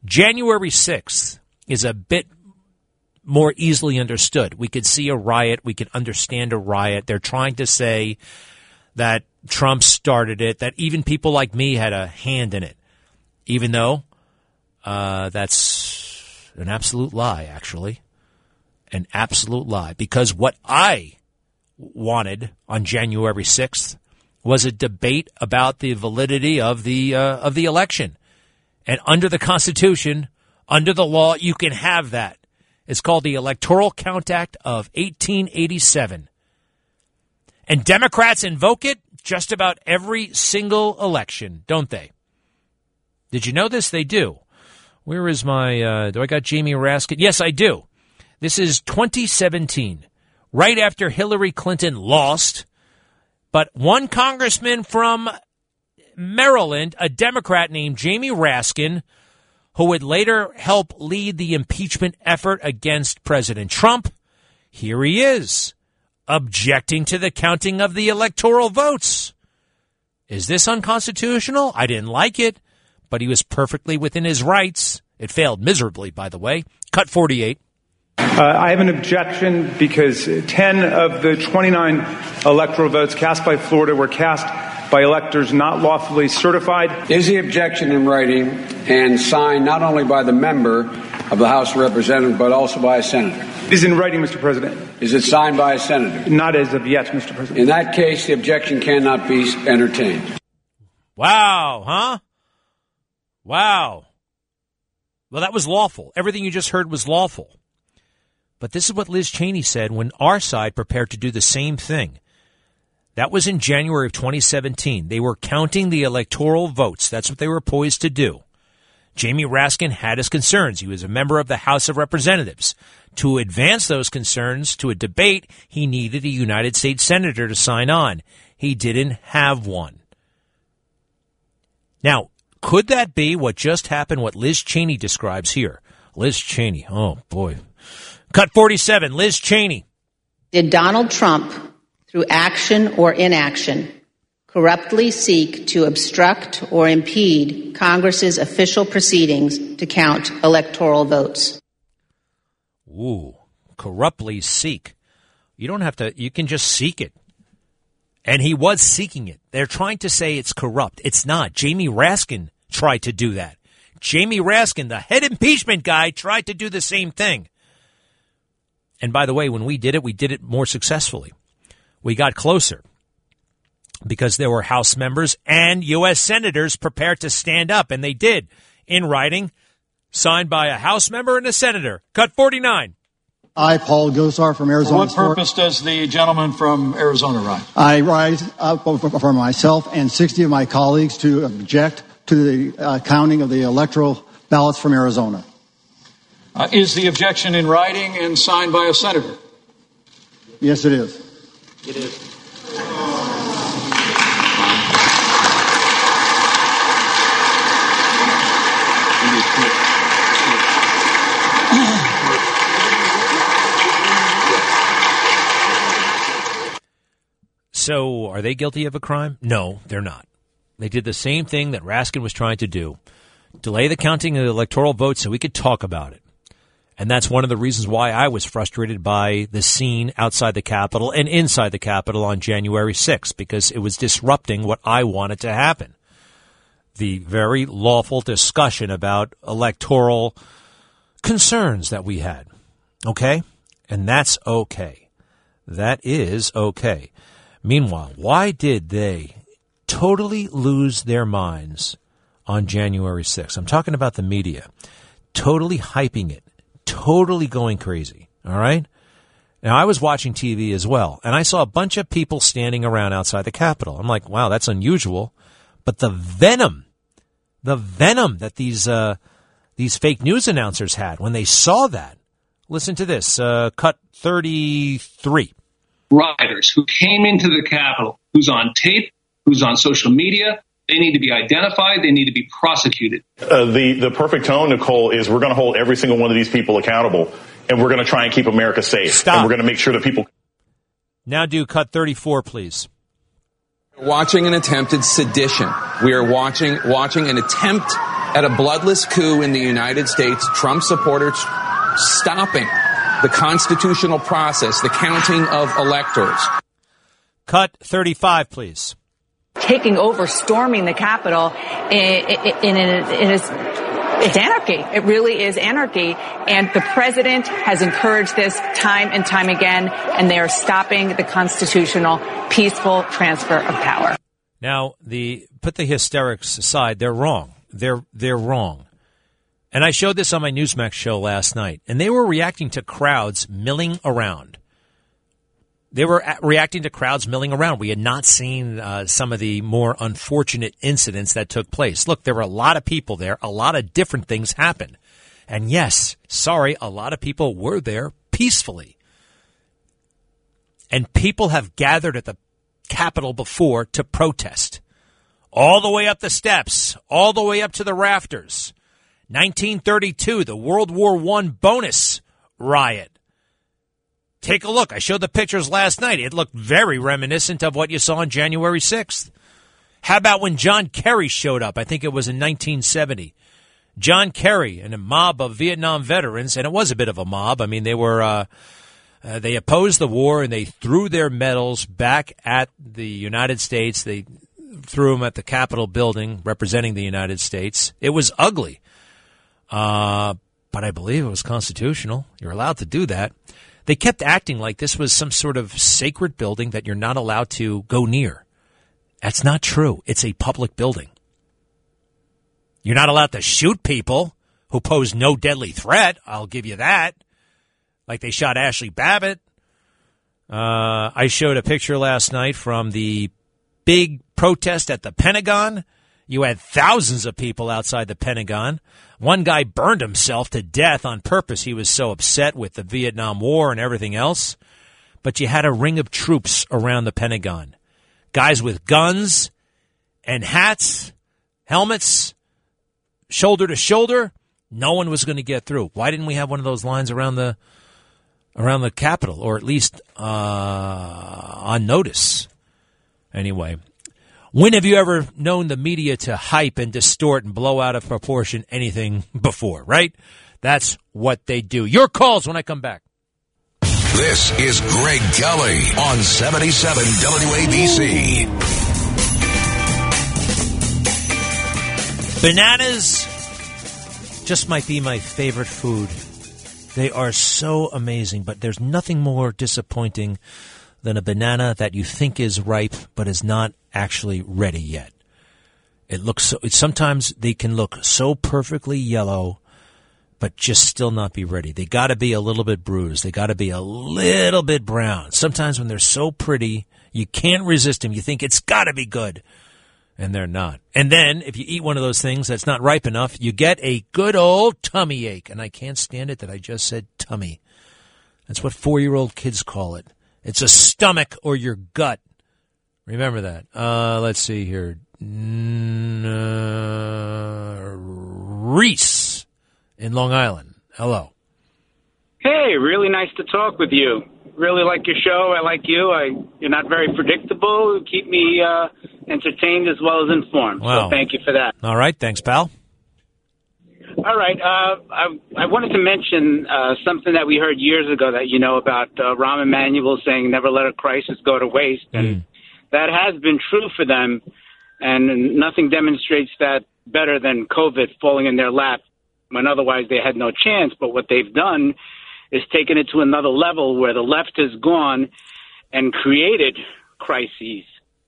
January 6th is a bit more easily understood. We could see a riot. We could understand a riot. They're trying to say that Trump started it, that even people like me had a hand in it. Even though Uh, that's an absolute lie, actually. An absolute lie. Because what I wanted on January 6th was a debate about the validity of the uh, of the election. And under the Constitution, under the law, you can have that. It's called the Electoral Count Act of 1887. And Democrats invoke it just about every single election, don't they? Did you know this? They do. Where is my, uh, do I got Jamie Raskin? Yes, I do. This is 2017, right after Hillary Clinton lost. But one congressman from Maryland, a Democrat named Jamie Raskin, who would later help lead the impeachment effort against President Trump, here he is, objecting to the counting of the electoral votes. Is this unconstitutional? I didn't like it, but he was perfectly within his rights. It failed miserably, by the way. Cut 48. Uh, I have an objection because 10 of the 29 electoral votes cast by Florida were cast by electors not lawfully certified. Is the objection in writing and signed not only by the member of the House of Representatives, but also by a senator? It is in writing, Mr. President. Is it signed by a senator? Not as of yet, Mr. President. In that case, the objection cannot be entertained. Wow, huh? Wow. Well, that was lawful. Everything you just heard was lawful. But this is what Liz Cheney said when our side prepared to do the same thing. That was in January of 2017. They were counting the electoral votes. That's what they were poised to do. Jamie Raskin had his concerns. He was a member of the House of Representatives. To advance those concerns to a debate, he needed a United States Senator to sign on. He didn't have one. Now, could that be what just happened, what Liz Cheney describes here? Liz Cheney, oh boy. Cut 47, Liz Cheney. Did Donald Trump through action or inaction, corruptly seek to obstruct or impede Congress's official proceedings to count electoral votes. Ooh, corruptly seek. You don't have to, you can just seek it. And he was seeking it. They're trying to say it's corrupt. It's not. Jamie Raskin tried to do that. Jamie Raskin, the head impeachment guy, tried to do the same thing. And by the way, when we did it, we did it more successfully we got closer because there were House members and U.S. senators prepared to stand up, and they did in writing, signed by a House member and a senator. Cut 49. I, Paul Gosar from Arizona. For what purpose does the gentleman from Arizona rise? I rise up for myself and 60 of my colleagues to object to the uh, counting of the electoral ballots from Arizona. Uh, is the objection in writing and signed by a senator? Yes, it is. It is. So, are they guilty of a crime? No, they're not. They did the same thing that Raskin was trying to do delay the counting of the electoral votes so we could talk about it. And that's one of the reasons why I was frustrated by the scene outside the Capitol and inside the Capitol on January 6th, because it was disrupting what I wanted to happen. The very lawful discussion about electoral concerns that we had. Okay? And that's okay. That is okay. Meanwhile, why did they totally lose their minds on January 6th? I'm talking about the media. Totally hyping it totally going crazy. All right. Now I was watching TV as well, and I saw a bunch of people standing around outside the Capitol. I'm like, wow, that's unusual. But the venom, the venom that these uh, these fake news announcers had when they saw that. Listen to this. Uh, cut thirty three. Rioters who came into the Capitol, who's on tape, who's on social media, they need to be identified. They need to be prosecuted. Uh, the the perfect tone, Nicole, is we're going to hold every single one of these people accountable, and we're going to try and keep America safe. Stop. And we're going to make sure that people. Now do cut thirty four, please. Watching an attempted sedition. We are watching watching an attempt at a bloodless coup in the United States. Trump supporters stopping the constitutional process, the counting of electors. Cut thirty five, please taking over, storming the Capitol in, in, in, in a it's anarchy. It really is anarchy. And the president has encouraged this time and time again, and they are stopping the constitutional, peaceful transfer of power. Now, the put the hysterics aside, they're wrong. They're they're wrong. And I showed this on my Newsmax show last night, and they were reacting to crowds milling around. They were reacting to crowds milling around. We had not seen uh, some of the more unfortunate incidents that took place. Look, there were a lot of people there. A lot of different things happened. And yes, sorry, a lot of people were there peacefully. And people have gathered at the Capitol before to protest. All the way up the steps, all the way up to the rafters. 1932, the World War I bonus riot. Take a look. I showed the pictures last night. It looked very reminiscent of what you saw on January 6th. How about when John Kerry showed up? I think it was in 1970. John Kerry and a mob of Vietnam veterans, and it was a bit of a mob. I mean, they were uh, uh, they opposed the war and they threw their medals back at the United States. They threw them at the Capitol building representing the United States. It was ugly, uh, but I believe it was constitutional. You're allowed to do that. They kept acting like this was some sort of sacred building that you're not allowed to go near. That's not true. It's a public building. You're not allowed to shoot people who pose no deadly threat. I'll give you that. Like they shot Ashli Babbitt. Uh, I showed a picture last night from the big protest at the Pentagon. You had thousands of people outside the Pentagon. One guy burned himself to death on purpose. He was so upset with the Vietnam War and everything else. But you had a ring of troops around the Pentagon. Guys with guns and hats, helmets, shoulder to shoulder. No one was going to get through. Why didn't we have one of those lines around the around the Capitol, or at least uh, on notice? Anyway, when have you ever known the media to hype and distort and blow out of proportion anything before, right? That's what they do. Your calls when I come back. This is Greg Kelly on 77 WABC. Bananas just might be my favorite food. They are so amazing, but there's nothing more disappointing than a banana that you think is ripe but is not actually ready yet. It looks so, it, sometimes they can look so perfectly yellow, but just still not be ready. They got to be a little bit bruised. They got to be a little bit brown. Sometimes when they're so pretty, you can't resist them. You think it's got to be good, and they're not. And then if you eat one of those things that's not ripe enough, you get a good old tummy ache. And I can't stand it that I just said tummy. That's what four year old kids call it. It's a stomach or your gut. Remember that. Uh, let's see here. Uh, Reese in Long Island. Hello. Hey, really nice to talk with you. Really like your show. I like you. I you're not very predictable. You keep me uh, entertained as well as informed. Wow. So thank you for that. All right. Thanks, pal. All right. Uh, I, I wanted to mention uh, something that we heard years ago that you know about uh, Rahm Emanuel saying, "Never let a crisis go to waste," and Mm. that has been true for them, and nothing demonstrates that better than COVID falling in their lap when otherwise they had no chance. But what they've done is taken it to another level where the left has gone and created crises.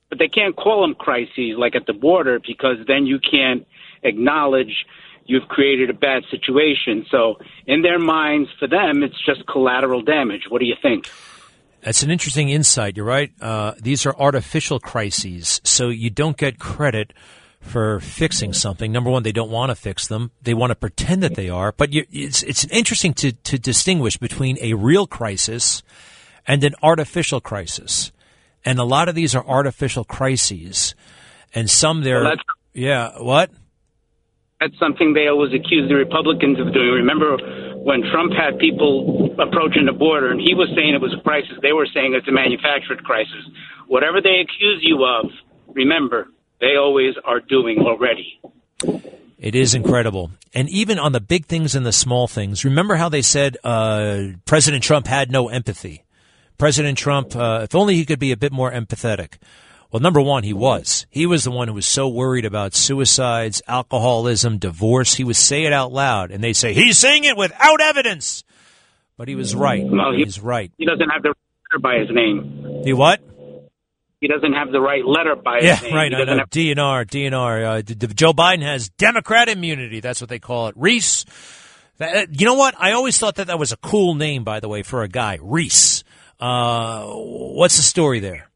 But they can't call them crises like at the border because then you can't acknowledge you've created a bad situation. So in their minds, for them, it's just collateral damage. What do you think? That's an interesting insight. You're right. Uh, these are artificial crises, so you don't get credit for fixing something. Number one, they don't want to fix them; they want to pretend that they are. But you, it's it's interesting to to distinguish between a real crisis and an artificial crisis. And a lot of these are artificial crises, and some they're Well, yeah. What? That's something they always accuse the Republicans of doing. Remember when Trump had people approaching the border and he was saying it was a crisis, they were saying it's a manufactured crisis. Whatever they accuse you of, remember, they always are doing already. It is incredible. And even on the big things and the small things, remember how they said uh, President Trump had no empathy? President Trump, uh, if only he could be a bit more empathetic. Well, number one, he was. He was the one who was so worried about suicides, alcoholism, divorce. He would say it out loud, and they say he's saying it without evidence. But he was right. Well, he- He's right. He doesn't have the right letter by his name. He what? He doesn't have the right letter by Yeah, his name. right. He I know. have- DNR, DNR. Uh, d- d- Joe Biden has Democrat immunity. That's what they call it. Reese. That, you know what? I always thought that that was a cool name, by the way, for a guy. Reese. Uh, what's the story there?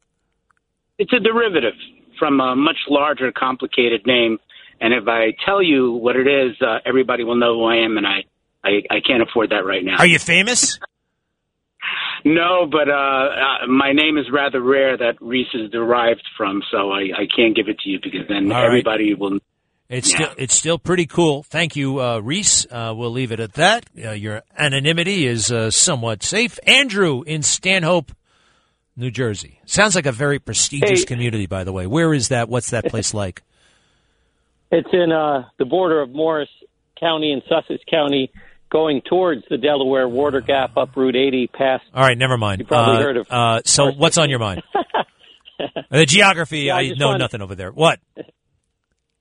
It's a derivative from a much larger, complicated name. And if I tell you what it is, uh, everybody will know who I am, and I, I, I can't afford that right now. Are you famous? No, but uh, uh, my name is rather rare that Reese is derived from, so I, I can't give it to you because then All right. everybody will. It's Yeah. still it's still pretty cool. Thank you, uh, Reese. Uh, we'll leave it at that. Uh, your anonymity is uh, somewhat safe. Andrew in Stanhope, New Jersey. Sounds like a very prestigious Hey. community, by the way. Where is that? What's that place (laughs) like? It's in uh, the border of Morris County and Sussex County, going towards the Delaware Water Gap up Route 80 past. All right, never mind. You probably Uh, heard of- Uh, so, what's on your mind? (laughs) the geography. Yeah, I I know wanted- nothing over there. What? (laughs)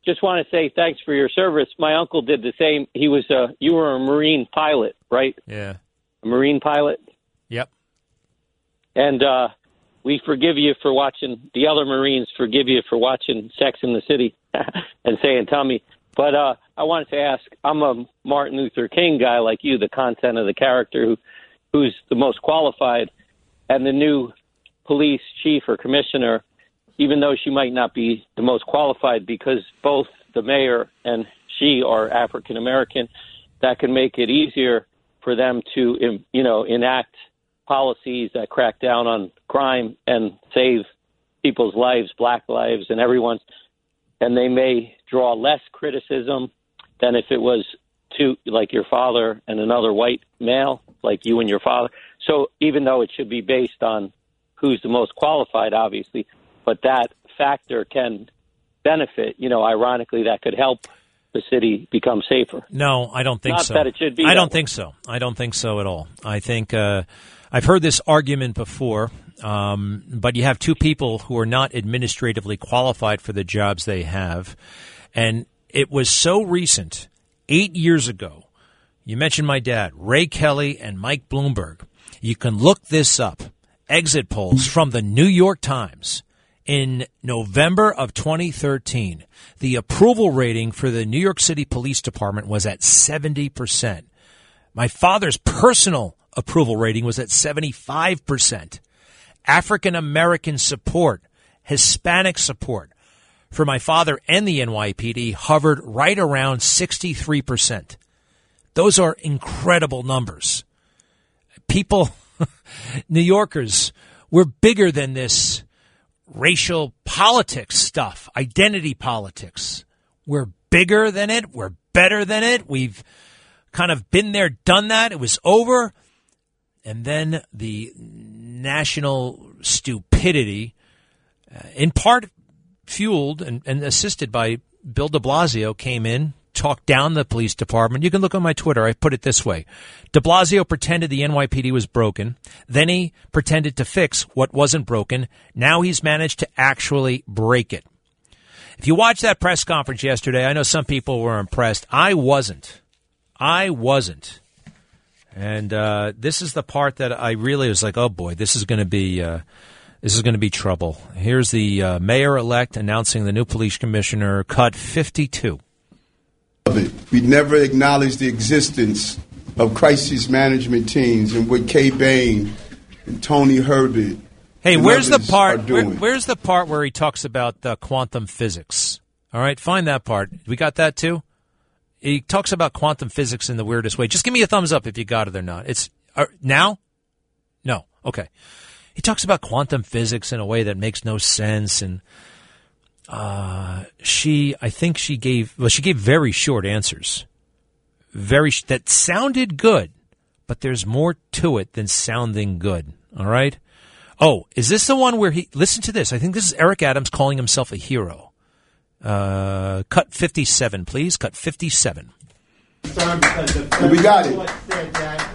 Just want to say thanks for your service. My uncle did the same. He was a you were a Marine pilot, right? Yeah. A Marine pilot, Yep. and uh, we forgive you for watching. The other Marines forgive you for watching Sex in the City (laughs) and saying Tommy. But uh, I wanted to ask. I'm a Martin Luther King guy like you. The content of the character who who's the most qualified, and the new police chief or commissioner, even though she might not be the most qualified because both the mayor and she are African American, that can make it easier for them to, you know, enact policies that crack down on crime and save people's lives, black lives, and everyone's. And they may draw less criticism than if it was two, like your father and another white male, like you and your father. So even though it should be based on who's the most qualified, obviously, but that factor can benefit. You know, ironically, that could help the city become safer. No, I don't think Not so. that it should be I don't way. think so. I don't think so at all. I think uh, I've heard this argument before, um, but you have two people who are not administratively qualified for the jobs they have, and it was so recent, eight years ago. You mentioned my dad, Ray Kelly, and Mike Bloomberg. You can look this up. Exit polls from the New York Times in November of 2013. The approval rating for the New York City Police Department was at 70%. My father's personal approval rating was at 75%. African American support, Hispanic support for my father and the NYPD hovered right around 63%. Those are incredible numbers. People, (laughs) New Yorkers, we're bigger than this racial politics stuff, identity politics. We're bigger than it. We're better than it. We've kind of been there, done that. It was over. And then the national stupidity, uh, in part fueled and, and assisted by Bill de Blasio, came in, talked down the police department. You can look on my Twitter. I put it this way. De Blasio pretended the NYPD was broken. Then he pretended to fix what wasn't broken. Now he's managed to actually break it. If you watched that press conference yesterday, I know some people were impressed. I wasn't. I wasn't. And uh, this is the part that I really was like, oh boy, this is going to be uh, this is going to be trouble. Here's the uh, mayor elect announcing the new police commissioner. Cut fifty two. of it. We never acknowledged the existence of crisis management teams and what Kay Bain and Tony Herbert. Hey, where's the part? Where, where's the part where he talks about uh, quantum physics? All right, find that part. We got that too. He talks about quantum physics in the weirdest way. Just give me a thumbs up if you got it or not. It's uh, now. No, okay. He talks about quantum physics in a way that makes no sense, and uh, she, I think she gave well, she gave very short answers, very that sounded good, but there's more to it than sounding good. All right. Oh, is this the one where he? Listen to this. I think this is Eric Adams calling himself a hero. Uh, cut fifty-seven, please. Cut fifty-seven. We got it.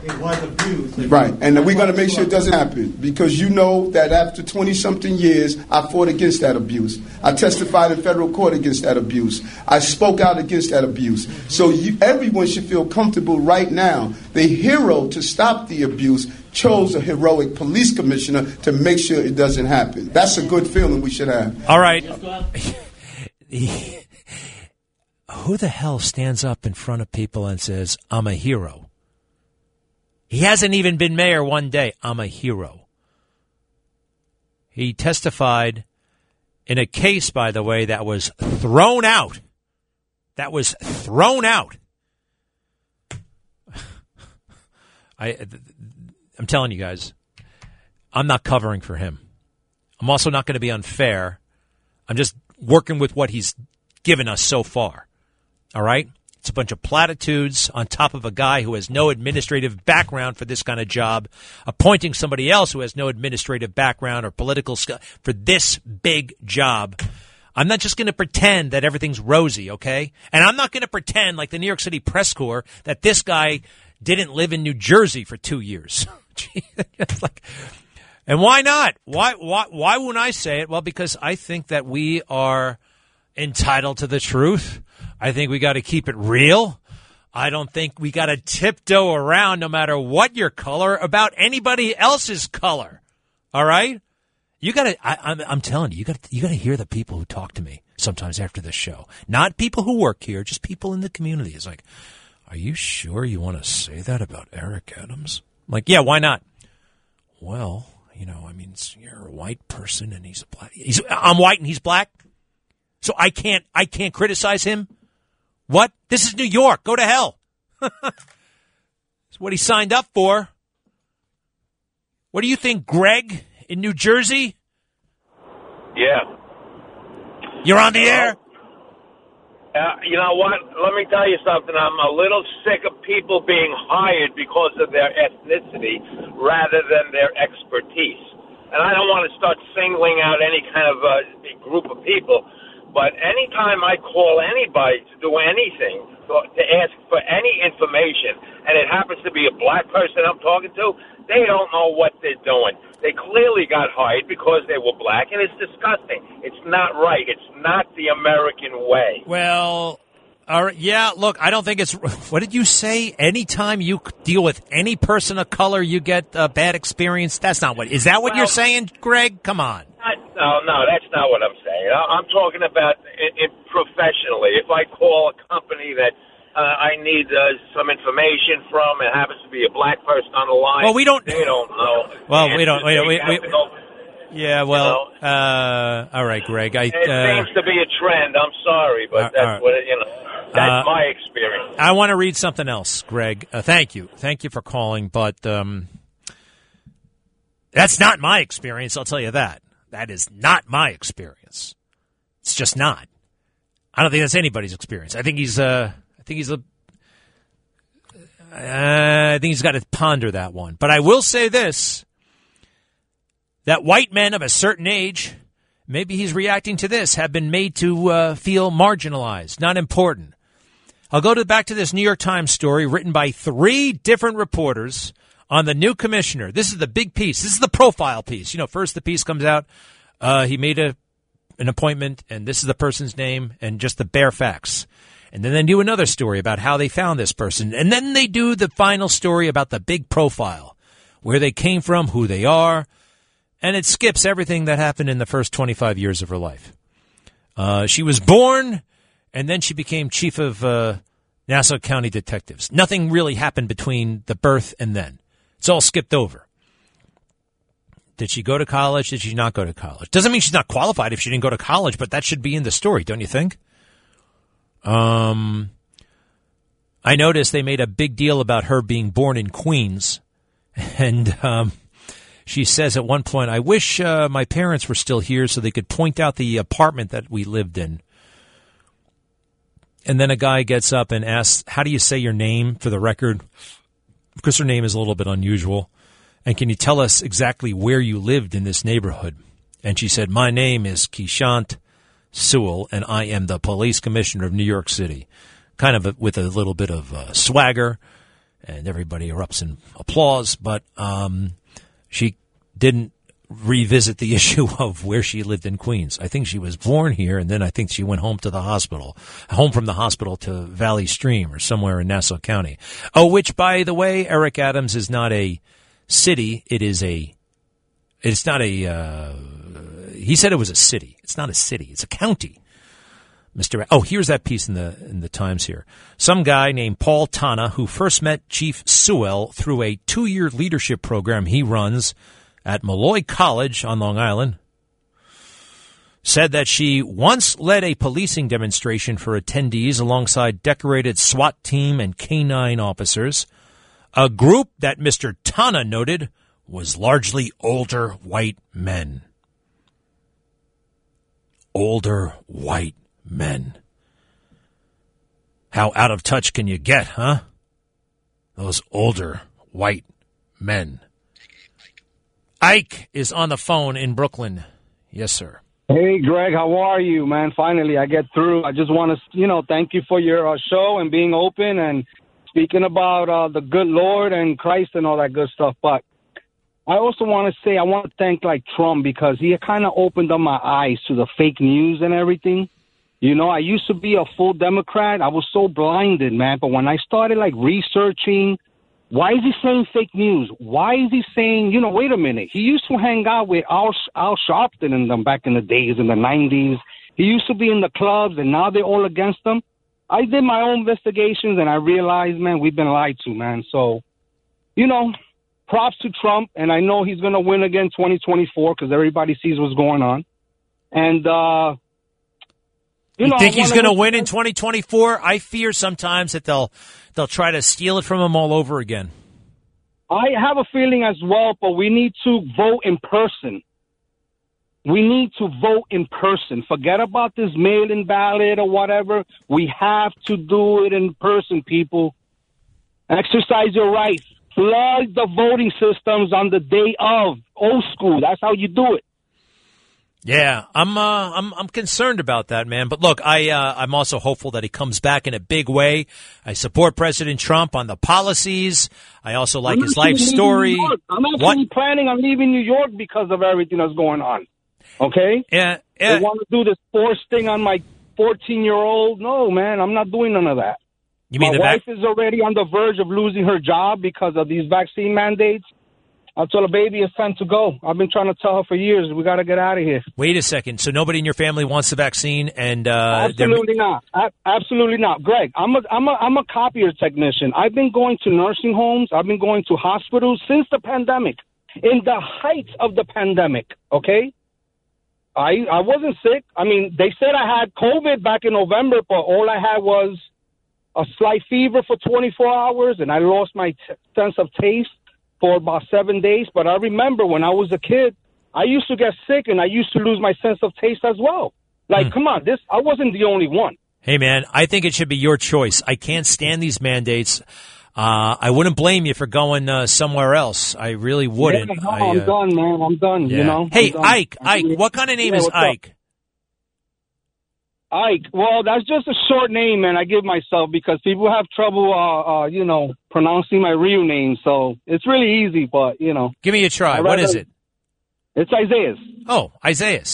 It was abused. Right, and we're going to make sure it doesn't happen because you know that after 20 something years, I fought against that abuse. I testified in federal court against that abuse. I spoke out against that abuse. So you, everyone should feel comfortable right now. The hero to stop the abuse chose a heroic police commissioner to make sure it doesn't happen. That's a good feeling we should have. All right. (laughs) Who the hell stands up in front of people and says, I'm a hero? He hasn't even been mayor one day. I'm a hero. He testified in a case, by the way, that was thrown out. That was thrown out. I, I'm telling you guys, I'm not covering for him. I'm also not going to be unfair. I'm just working with what he's given us so far. All right? It's a bunch of platitudes on top of a guy who has no administrative background for this kind of job, appointing somebody else who has no administrative background or political skill for this big job. I'm not just going to pretend that everything's rosy, okay? And I'm not going to pretend like the New York City press corps that this guy didn't live in New Jersey for two years. (laughs) (laughs) like, and why not? Why, why, why wouldn't I say it? Well, because I think that we are entitled to the truth. I think we got to keep it real. I don't think we got to tiptoe around no matter what your color about anybody else's color. All right? You got to I'm I'm telling you, you got you got to hear the people who talk to me sometimes after the show. Not people who work here, just people in the community. It's like, "Are you sure you want to say that about Eric Adams?" I'm like, "Yeah, why not?" Well, you know, I mean, you're a white person and he's a black. He's I'm white and he's black. So I can't I can't criticize him. What? This is New York. Go to hell. (laughs) That's what he signed up for. What do you think, Greg, in New Jersey? Yeah. You're on the air. Uh, you know what? Let me tell you something. I'm a little sick of people being hired because of their ethnicity rather than their expertise. And I don't want to start singling out any kind of uh, group of people, but anytime I call anybody to do anything, to ask for any information, and it happens to be a black person I'm talking to, they don't know what they're doing. They clearly got hired because they were black, and it's disgusting. It's not right. It's not the American way. Well, all right, yeah, look, I don't think it's. (laughs) What did you say? Anytime you deal with any person of color, you get a bad experience. That's not what. Is that what Well- you're saying, Greg? Come on. No, no, that's not what I'm saying. I- I'm talking about it, it professionally. If I call a company that uh, I need uh, some information from, it happens to be a black person on the line. Well, we don't- They don't know. Well, we don't- we- we- we- go- Yeah, well, uh, all right, Greg. I It uh, seems to be a trend. I'm sorry, but Uh, that's uh, what it, you know. That's uh, my experience. I want to read something else, Greg. Uh, thank you, thank you for calling, but um, that's not my experience. I'll tell you that. That is not my experience. It's just not. I don't think that's anybody's experience. I think he's. Uh, I think he's a. Uh, I think he's got to ponder that one. But I will say this: that white men of a certain age, maybe he's reacting to this, have been made to uh, feel marginalized, not important. I'll go to back to this New York Times story written by three different reporters on the new commissioner. This is the big piece. This is the profile piece. You know, first the piece comes out. Uh, he made a an appointment, and this is the person's name, and just the bare facts. And then they do another story about how they found this person, and then they do the final story about the big profile, where they came from, who they are, and it skips everything that happened in the first 25 years of her life. Uh, she was born, and then she became chief of uh, Nassau County Detectives. Nothing really happened between the birth and then. It's all skipped over. Did she go to college? Did she not go to college? Doesn't mean she's not qualified if she didn't go to college, but that should be in the story, don't you think? Um, I noticed they made a big deal about her being born in Queens, (laughs) and um, she says at one point, "I wish uh, my parents were still here so they could point out the apartment that we lived in." And then a guy gets up and asks, "How do you say your name for the record?" Because her name is a little bit unusual. And can you tell us exactly where you lived in this neighborhood? And she said, My name is Keechant Sewell, and I am the police commissioner of New York City. Kind of a, with a little bit of uh, swagger. and everybody erupts in applause. But um, she didn't revisit the (laughs) issue of where she lived in Queens. I think she was born here, and then I think she went home to the hospital, home from the hospital to Valley Stream or somewhere in Nassau County. Oh, which, by the way, Eric Adams is not a city; it is a. It's not a. Uh, he said it was a city. It's not a city. It's a county. Mr. Oh, here's that piece in the in the Times here. Some guy named Paul Tonna, who first met Chief Sewell through a two-year leadership program he runs at Molloy College on Long Island, said that she once led a policing demonstration for attendees alongside decorated SWAT team and canine officers, a group that Mr. Tonna noted was largely older white men. Older white men. How out of touch can you get, huh? Those older white men. Ike is on the phone in Brooklyn. Yes, sir. Hey, Greg, how are you, man? Finally, I get through. I just want to, you know, thank you for your uh, show and being open and speaking about uh, the good Lord and Christ and all that good stuff. But I also want to say I want to thank like Trump because he kind of opened up my eyes to the fake news and everything. You know, I used to be a full Democrat. I was so blinded, man. But when I started like researching why is he saying fake news? Why is he saying, you know, wait a minute. He used to hang out with Al, Al Sharpton and them back in the days in the 90s. He used to be in the clubs and now they're all against him. I did my own investigations and I realized, man, we've been lied to, man. So, you know, props to Trump. And I know he's going to win again 2024 because everybody sees what's going on. And, uh, you, you know, think he's going to win in 2024? I fear sometimes that they'll they'll try to steal it from him all over again. I have a feeling as well, but we need to vote in person. We need to vote in person. Forget about this mail-in ballot or whatever. We have to do it in person, people. Exercise your rights. Flood the voting systems on the day of. Old school. That's how you do it. Yeah, I'm uh, I'm I'm concerned about that, man. But look, I uh, I'm also hopeful that he comes back in a big way. I support President Trump on the policies. I also like I'm his life story. I'm actually what? planning on leaving New York because of everything that's going on. Okay? Yeah. yeah. They want to do this force thing on my 14 year old. No, man, I'm not doing none of that. You mean my wife is already on the verge of losing her job because of these vaccine mandates. I told her, baby, it's time to go. I've been trying to tell her for years, we got to get out of here. Wait a second. So nobody in your family wants the vaccine, and uh, absolutely not. A- absolutely not, Greg. I'm a I'm a I'm a copier technician. I've been going to nursing homes. I've been going to hospitals since the pandemic. In the height of the pandemic, okay. I I wasn't sick. I mean, they said I had COVID back in November, but all I had was a slight fever for 24 hours, and I lost my t- sense of taste for about seven days. But I remember when I was a kid, I used to get sick and I used to lose my sense of taste as well. Like, mm. come on, this I wasn't the only one. Hey, man, I think it should be your choice. I can't stand these mandates. Uh, I wouldn't blame you for going uh, somewhere else. I really wouldn't. Yeah, no, I, am uh, done, man. I'm done. Yeah. You know. Hey, Ike, Ike, what kind of name yeah, is Ike? Up? Ike. Well, that's just a short name, man. I give myself because people have trouble, uh, uh, you know, pronouncing my real name. So it's really easy, but you know. Give me a try. What is it? It's Isaiah. Oh, Isaiah.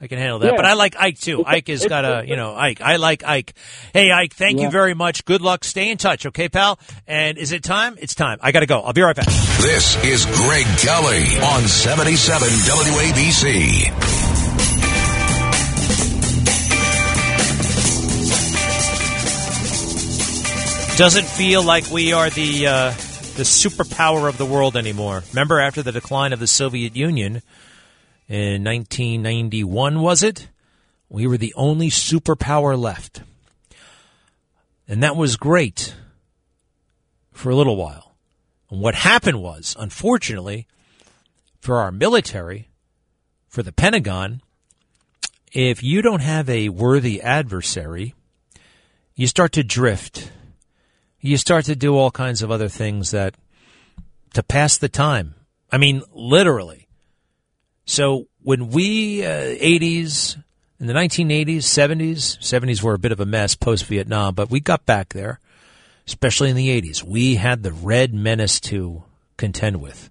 I can handle that, Yeah. but I like Ike too. Ike has got a, you know, Ike. I like Ike. Hey, Ike, thank you very much. Good luck. Stay in touch, okay, pal? And is it time? It's time. I got to go. I'll be right back. This is Greg Kelly on 77 WABC. Doesn't feel like we are the uh, the superpower of the world anymore. Remember, after the decline of the Soviet Union in 1991, was it? We were the only superpower left, and that was great for a little while. And what happened was, unfortunately, for our military, for the Pentagon, if you don't have a worthy adversary, you start to drift you start to do all kinds of other things that to pass the time. I mean, literally. So when we uh, 80s in the 1980s, 70s, 70s were a bit of a mess post Vietnam, but we got back there. especially in the 80s, we had the Red Menace to contend with.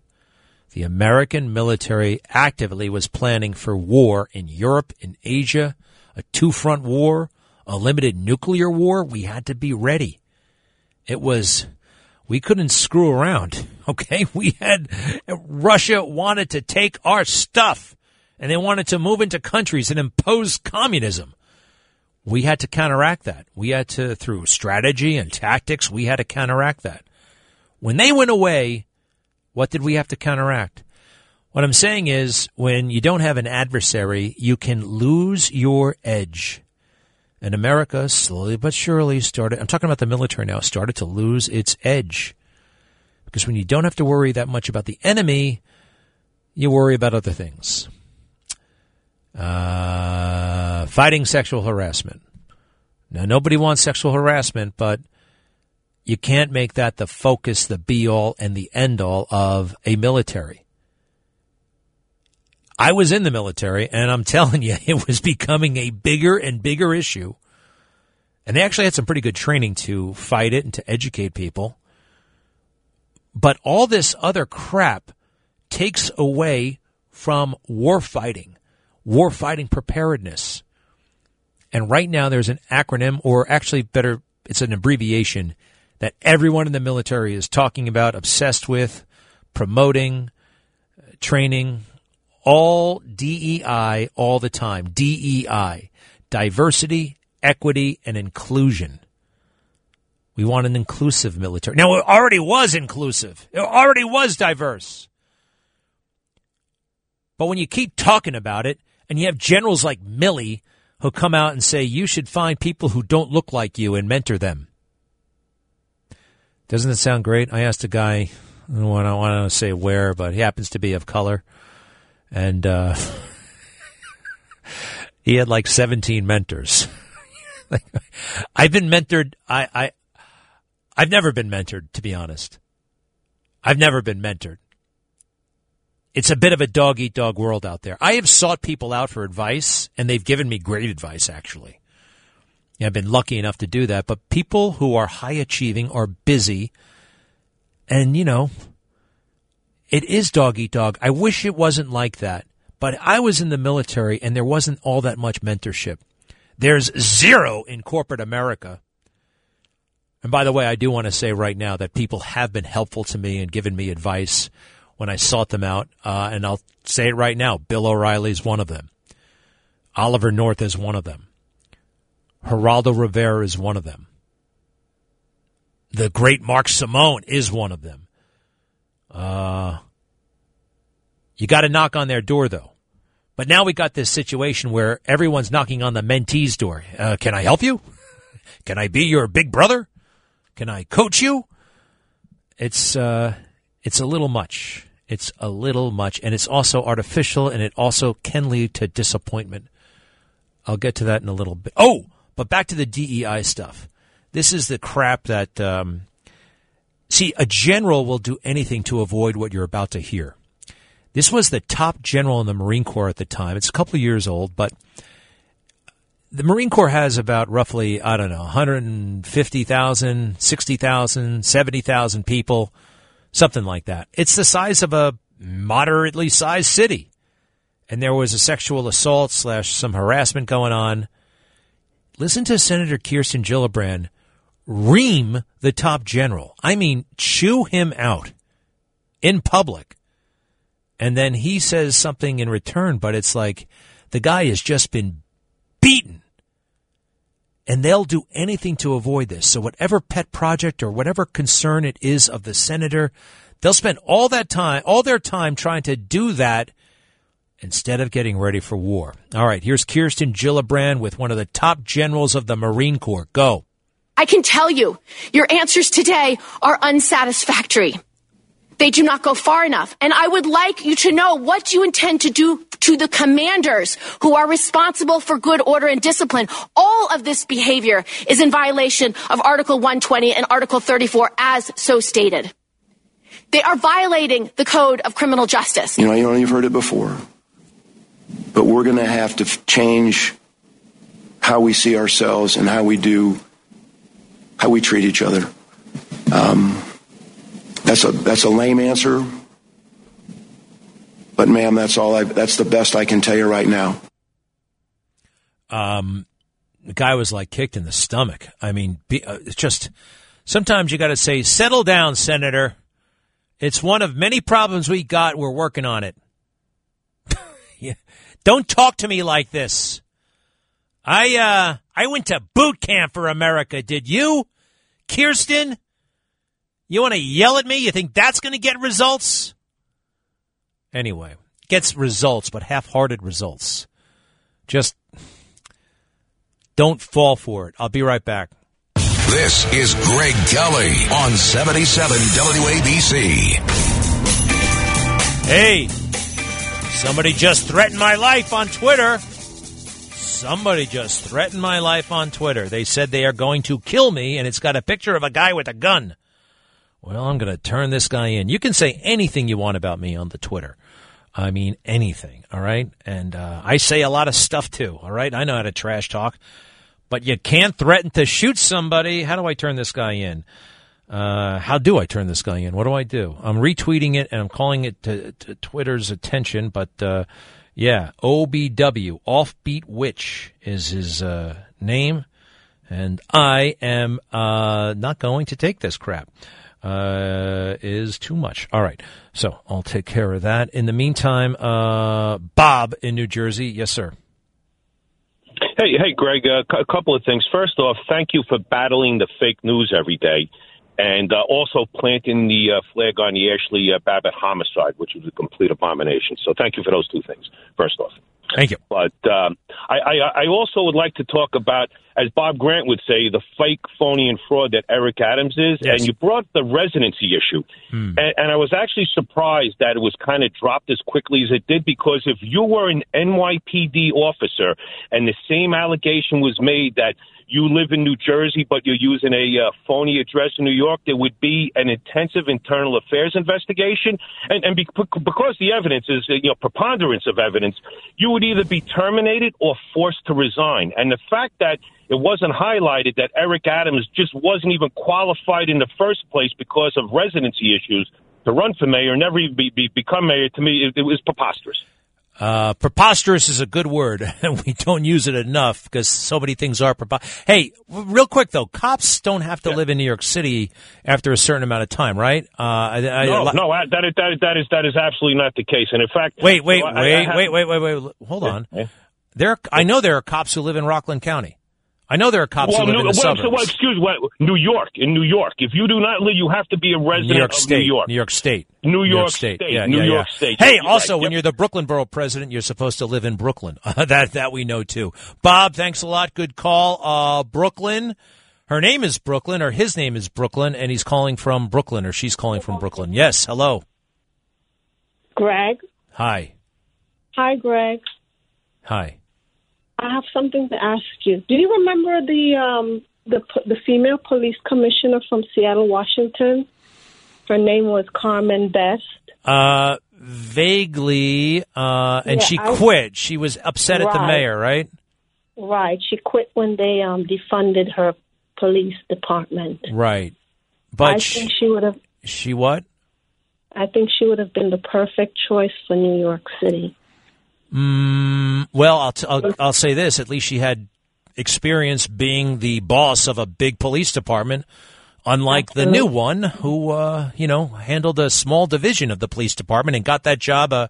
The American military actively was planning for war in Europe, in Asia, a two front war, a limited nuclear war. We had to be ready. It was, we couldn't screw around. (laughs) Okay. We had, Russia wanted to take our stuff and they wanted to move into countries and impose communism. We had to counteract that. We had to, through strategy and tactics, we had to counteract that. When they went away, what did we have to counteract? What I'm saying is, when you don't have an adversary, you can lose your edge. And America, slowly but surely, started, I'm talking about the military now, started to lose its edge. Because when you don't have to worry that much about the enemy, you worry about other things. Uh, fighting sexual harassment. Now, nobody wants sexual harassment, but you can't make that the focus, the be all, and the end all of a military. I was in the military, and I'm (laughs) telling you, it was becoming a bigger and bigger issue. And they actually had some pretty good training to fight it and to educate people. But all this other crap takes away from war fighting warfighting preparedness. And right now there's an acronym, or actually better, it's an abbreviation that everyone in the military is talking about, obsessed with, promoting, uh, training, all DEI all the time. DEI. Diversity, equity, and inclusion. We want an inclusive military. Now, it already was inclusive. It already was diverse. But when you keep talking about it, and you have generals like Milley who come out and say you should find people who don't look like you and mentor them. Doesn't it sound great? I asked a guy, I don't want to say where, but he happens to be of color. And uh, (laughs) he had like 17 mentors. (laughs) I've been mentored. I, I, I've never been mentored, to be honest. I've never been mentored it's a bit of a dog eat dog world out there. I have sought people out for advice, and they've given me great advice, actually. Yeah, I've been lucky enough to do that. But people who are high achieving are busy, and, you know, it is dog eat dog. I wish it wasn't like that. But I was in the military, and there wasn't all that much mentorship. There's zero in corporate America. And by the way, I do want to say right now that people have been helpful to me and given me advice when I sought them out. Uh, and I'll say it right now Bill O'Reilly is one of them. Oliver North is one of them. Geraldo Rivera is one of them. The great Mark Simone is one of them. Uh, you got to knock on their door, though. But now we got this situation where everyone's knocking on the mentee's door. Uh, can I help you? (laughs) Can I be your big brother? Can I coach you? It's uh, it's a little much. It's a little much, and it's also artificial, and it also can lead to disappointment. I'll get to that in a little bit. Oh, but back to the DEI stuff. This is the crap that. Um, see, a general will do anything to avoid what you're about to hear. This was the top general in the Marine Corps at the time. It's a couple of years old, but the Marine Corps has about roughly, I don't know, 150,000, 60,000, 70,000 people something like that. It's the size of a moderately sized city. And there was a sexual assault slash some harassment going on. Listen to Senator Kirsten Gillibrand ream the top general. I mean, chew him out in public. And then he says something in return, but it's like the guy has just been beaten. And they'll do anything to avoid this. So whatever pet project or whatever concern it is of the senator, they'll spend all that time, all their time trying to do that instead of getting ready for war. All right, here's Kirsten Gillibrand with one of the top generals of the Marine Corps. Go. I can tell you, your answers today are unsatisfactory. They do not go far enough. And I would like you to know what you intend to do to the commanders who are responsible for good order and discipline. All of this behavior is in violation of Article 120 and Article 34 as so stated. They are violating the code of criminal justice. You know, you know you've heard it before, but we're going to have to change how we see ourselves and how we do, how we treat each other. Um, that's a that's a lame answer, but ma'am, that's all. I, that's the best I can tell you right now. Um, the guy was like kicked in the stomach. I mean, be, uh, it's just sometimes you got to say, "Settle down, Senator." It's one of many problems we got. We're working on it. (laughs) Don't talk to me like this. I uh I went to boot camp for America. Did you, Kirsten? You want to yell at me? You think that's going to get results? Anyway, gets results, but half-hearted results. Just don't fall for it. I'll be right back. This is Greg Kelly on 77 WABC. Hey, somebody just threatened my life on Twitter. Somebody just threatened my life on Twitter. They said they are going to kill me, and it's got a picture of a guy with a gun. Well, I'm going to turn this guy in. You can say anything you want about me on the Twitter. I mean, anything, all right? And uh, I say a lot of stuff too, all right? I know how to trash talk, but you can't threaten to shoot somebody. How do I turn this guy in? Uh, how do I turn this guy in? What do I do? I'm retweeting it and I'm calling it to, to Twitter's attention, but uh, yeah, OBW, Offbeat Witch is his uh, name, and I am uh, not going to take this crap. Uh, is too much. All right, so I'll take care of that. In the meantime, uh, Bob in New Jersey, yes, sir. Hey, hey, Greg. Uh, a couple of things. First off, thank you for battling the fake news every day, and uh, also planting the uh, flag on the Ashli uh, Babbitt homicide, which was a complete abomination. So, thank you for those two things. First off. Thank you. But um, I, I, I also would like to talk about, as Bob Grant would say, the fake, phony, and fraud that Eric Adams is. Yes. And you brought the residency issue. Hmm. And, and I was actually surprised that it was kind of dropped as quickly as it did because if you were an NYPD officer and the same allegation was made that you live in New Jersey but you're using a uh, phony address in New York, there would be an intensive internal affairs investigation. And, and be, because the evidence is, you know, preponderance of evidence, you would either be terminated or forced to resign. And the fact that it wasn't highlighted that Eric Adams just wasn't even qualified in the first place because of residency issues to run for mayor, and never even be, be, become mayor, to me, it, it was preposterous. Uh, preposterous is a good word, and (laughs) we don't use it enough because so many things are preposterous. Hey, real quick though, cops don't have to live in New York City after a certain amount of time, right? Uh, I, I, no, no, I- that is, that is that is that is absolutely not the case. And in fact, Wait, wait, I wait, have- wait, wait, wait, wait. Hold on. There, I know there are cops who live in Rockland County. I know there are cops well, who live New, in the well, suburbs. so, well, excuse me, New York. In New York, if you do not live, you have to be a resident New York of State. New York. New York State. New York State. State. Yeah, New yeah, York yeah. State. Hey, You're also, right. when Yep. you're the Brooklyn Borough president, you're supposed to live in Brooklyn. (laughs) that that we know too. Bob, thanks a lot. Good call. Uh, Brooklyn. Her name is Brooklyn, or his name is Brooklyn, and he's calling from Brooklyn, or she's calling from Brooklyn. Yes. Hello. Greg. Hi. Hi, Greg. Hi. I have something to ask you. Do you remember the um the the female police commissioner from Seattle, Washington? Her name was Carmen Best. Uh, vaguely. Uh, and Yeah, she I- quit. She was upset at the mayor, right? Right. She quit when they um defunded her police department. Right. I But she, think she would have. she what? I think she would have been the perfect choice for New York City. Mm, well, I'll, t- I'll I'll say this: at least she had experience being the boss of a big police department, unlike the new one, who uh, you know handled a small division of the police department and got that job a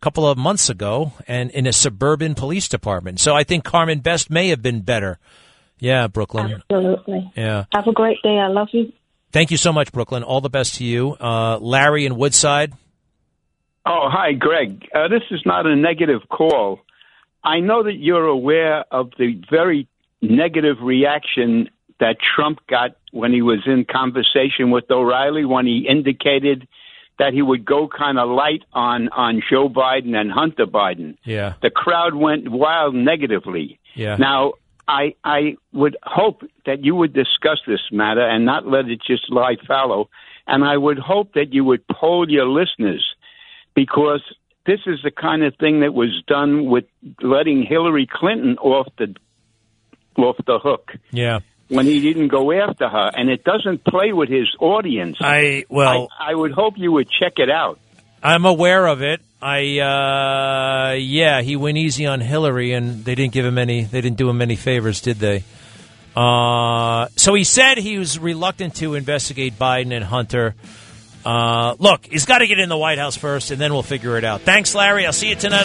couple of months ago, and in a suburban police department. So I think Carmen Best may have been better. Yeah, Brooklyn. Absolutely. Yeah. Have a great day. I love you. Thank you so much, Brooklyn. All the best to you, uh, Larry in Woodside. Oh, hi, Greg. Uh, this is not a negative call. I know that you're aware of the very negative reaction that Trump got when he was in conversation with O'Reilly when he indicated that he would go kind of light on on Joe Biden and Hunter Biden. Yeah. The crowd went wild negatively. Yeah. Now, I I would hope that you would discuss this matter and not let it just lie fallow. And I would hope that you would poll your listeners because this is the kind of thing that was done with letting Hillary Clinton off the off the hook. Yeah. when he didn't go after her, and it doesn't play with his audience. I well, I, I would hope you would check it out. I'm aware of it. I uh, yeah, he went easy on Hillary, and they didn't give him any. They didn't do him any favors, did they? Uh, so he said he was reluctant to investigate Biden and Hunter. Uh, look, he's got to get in the White House first, and then we'll figure it out. Thanks, Larry. I'll see you tonight.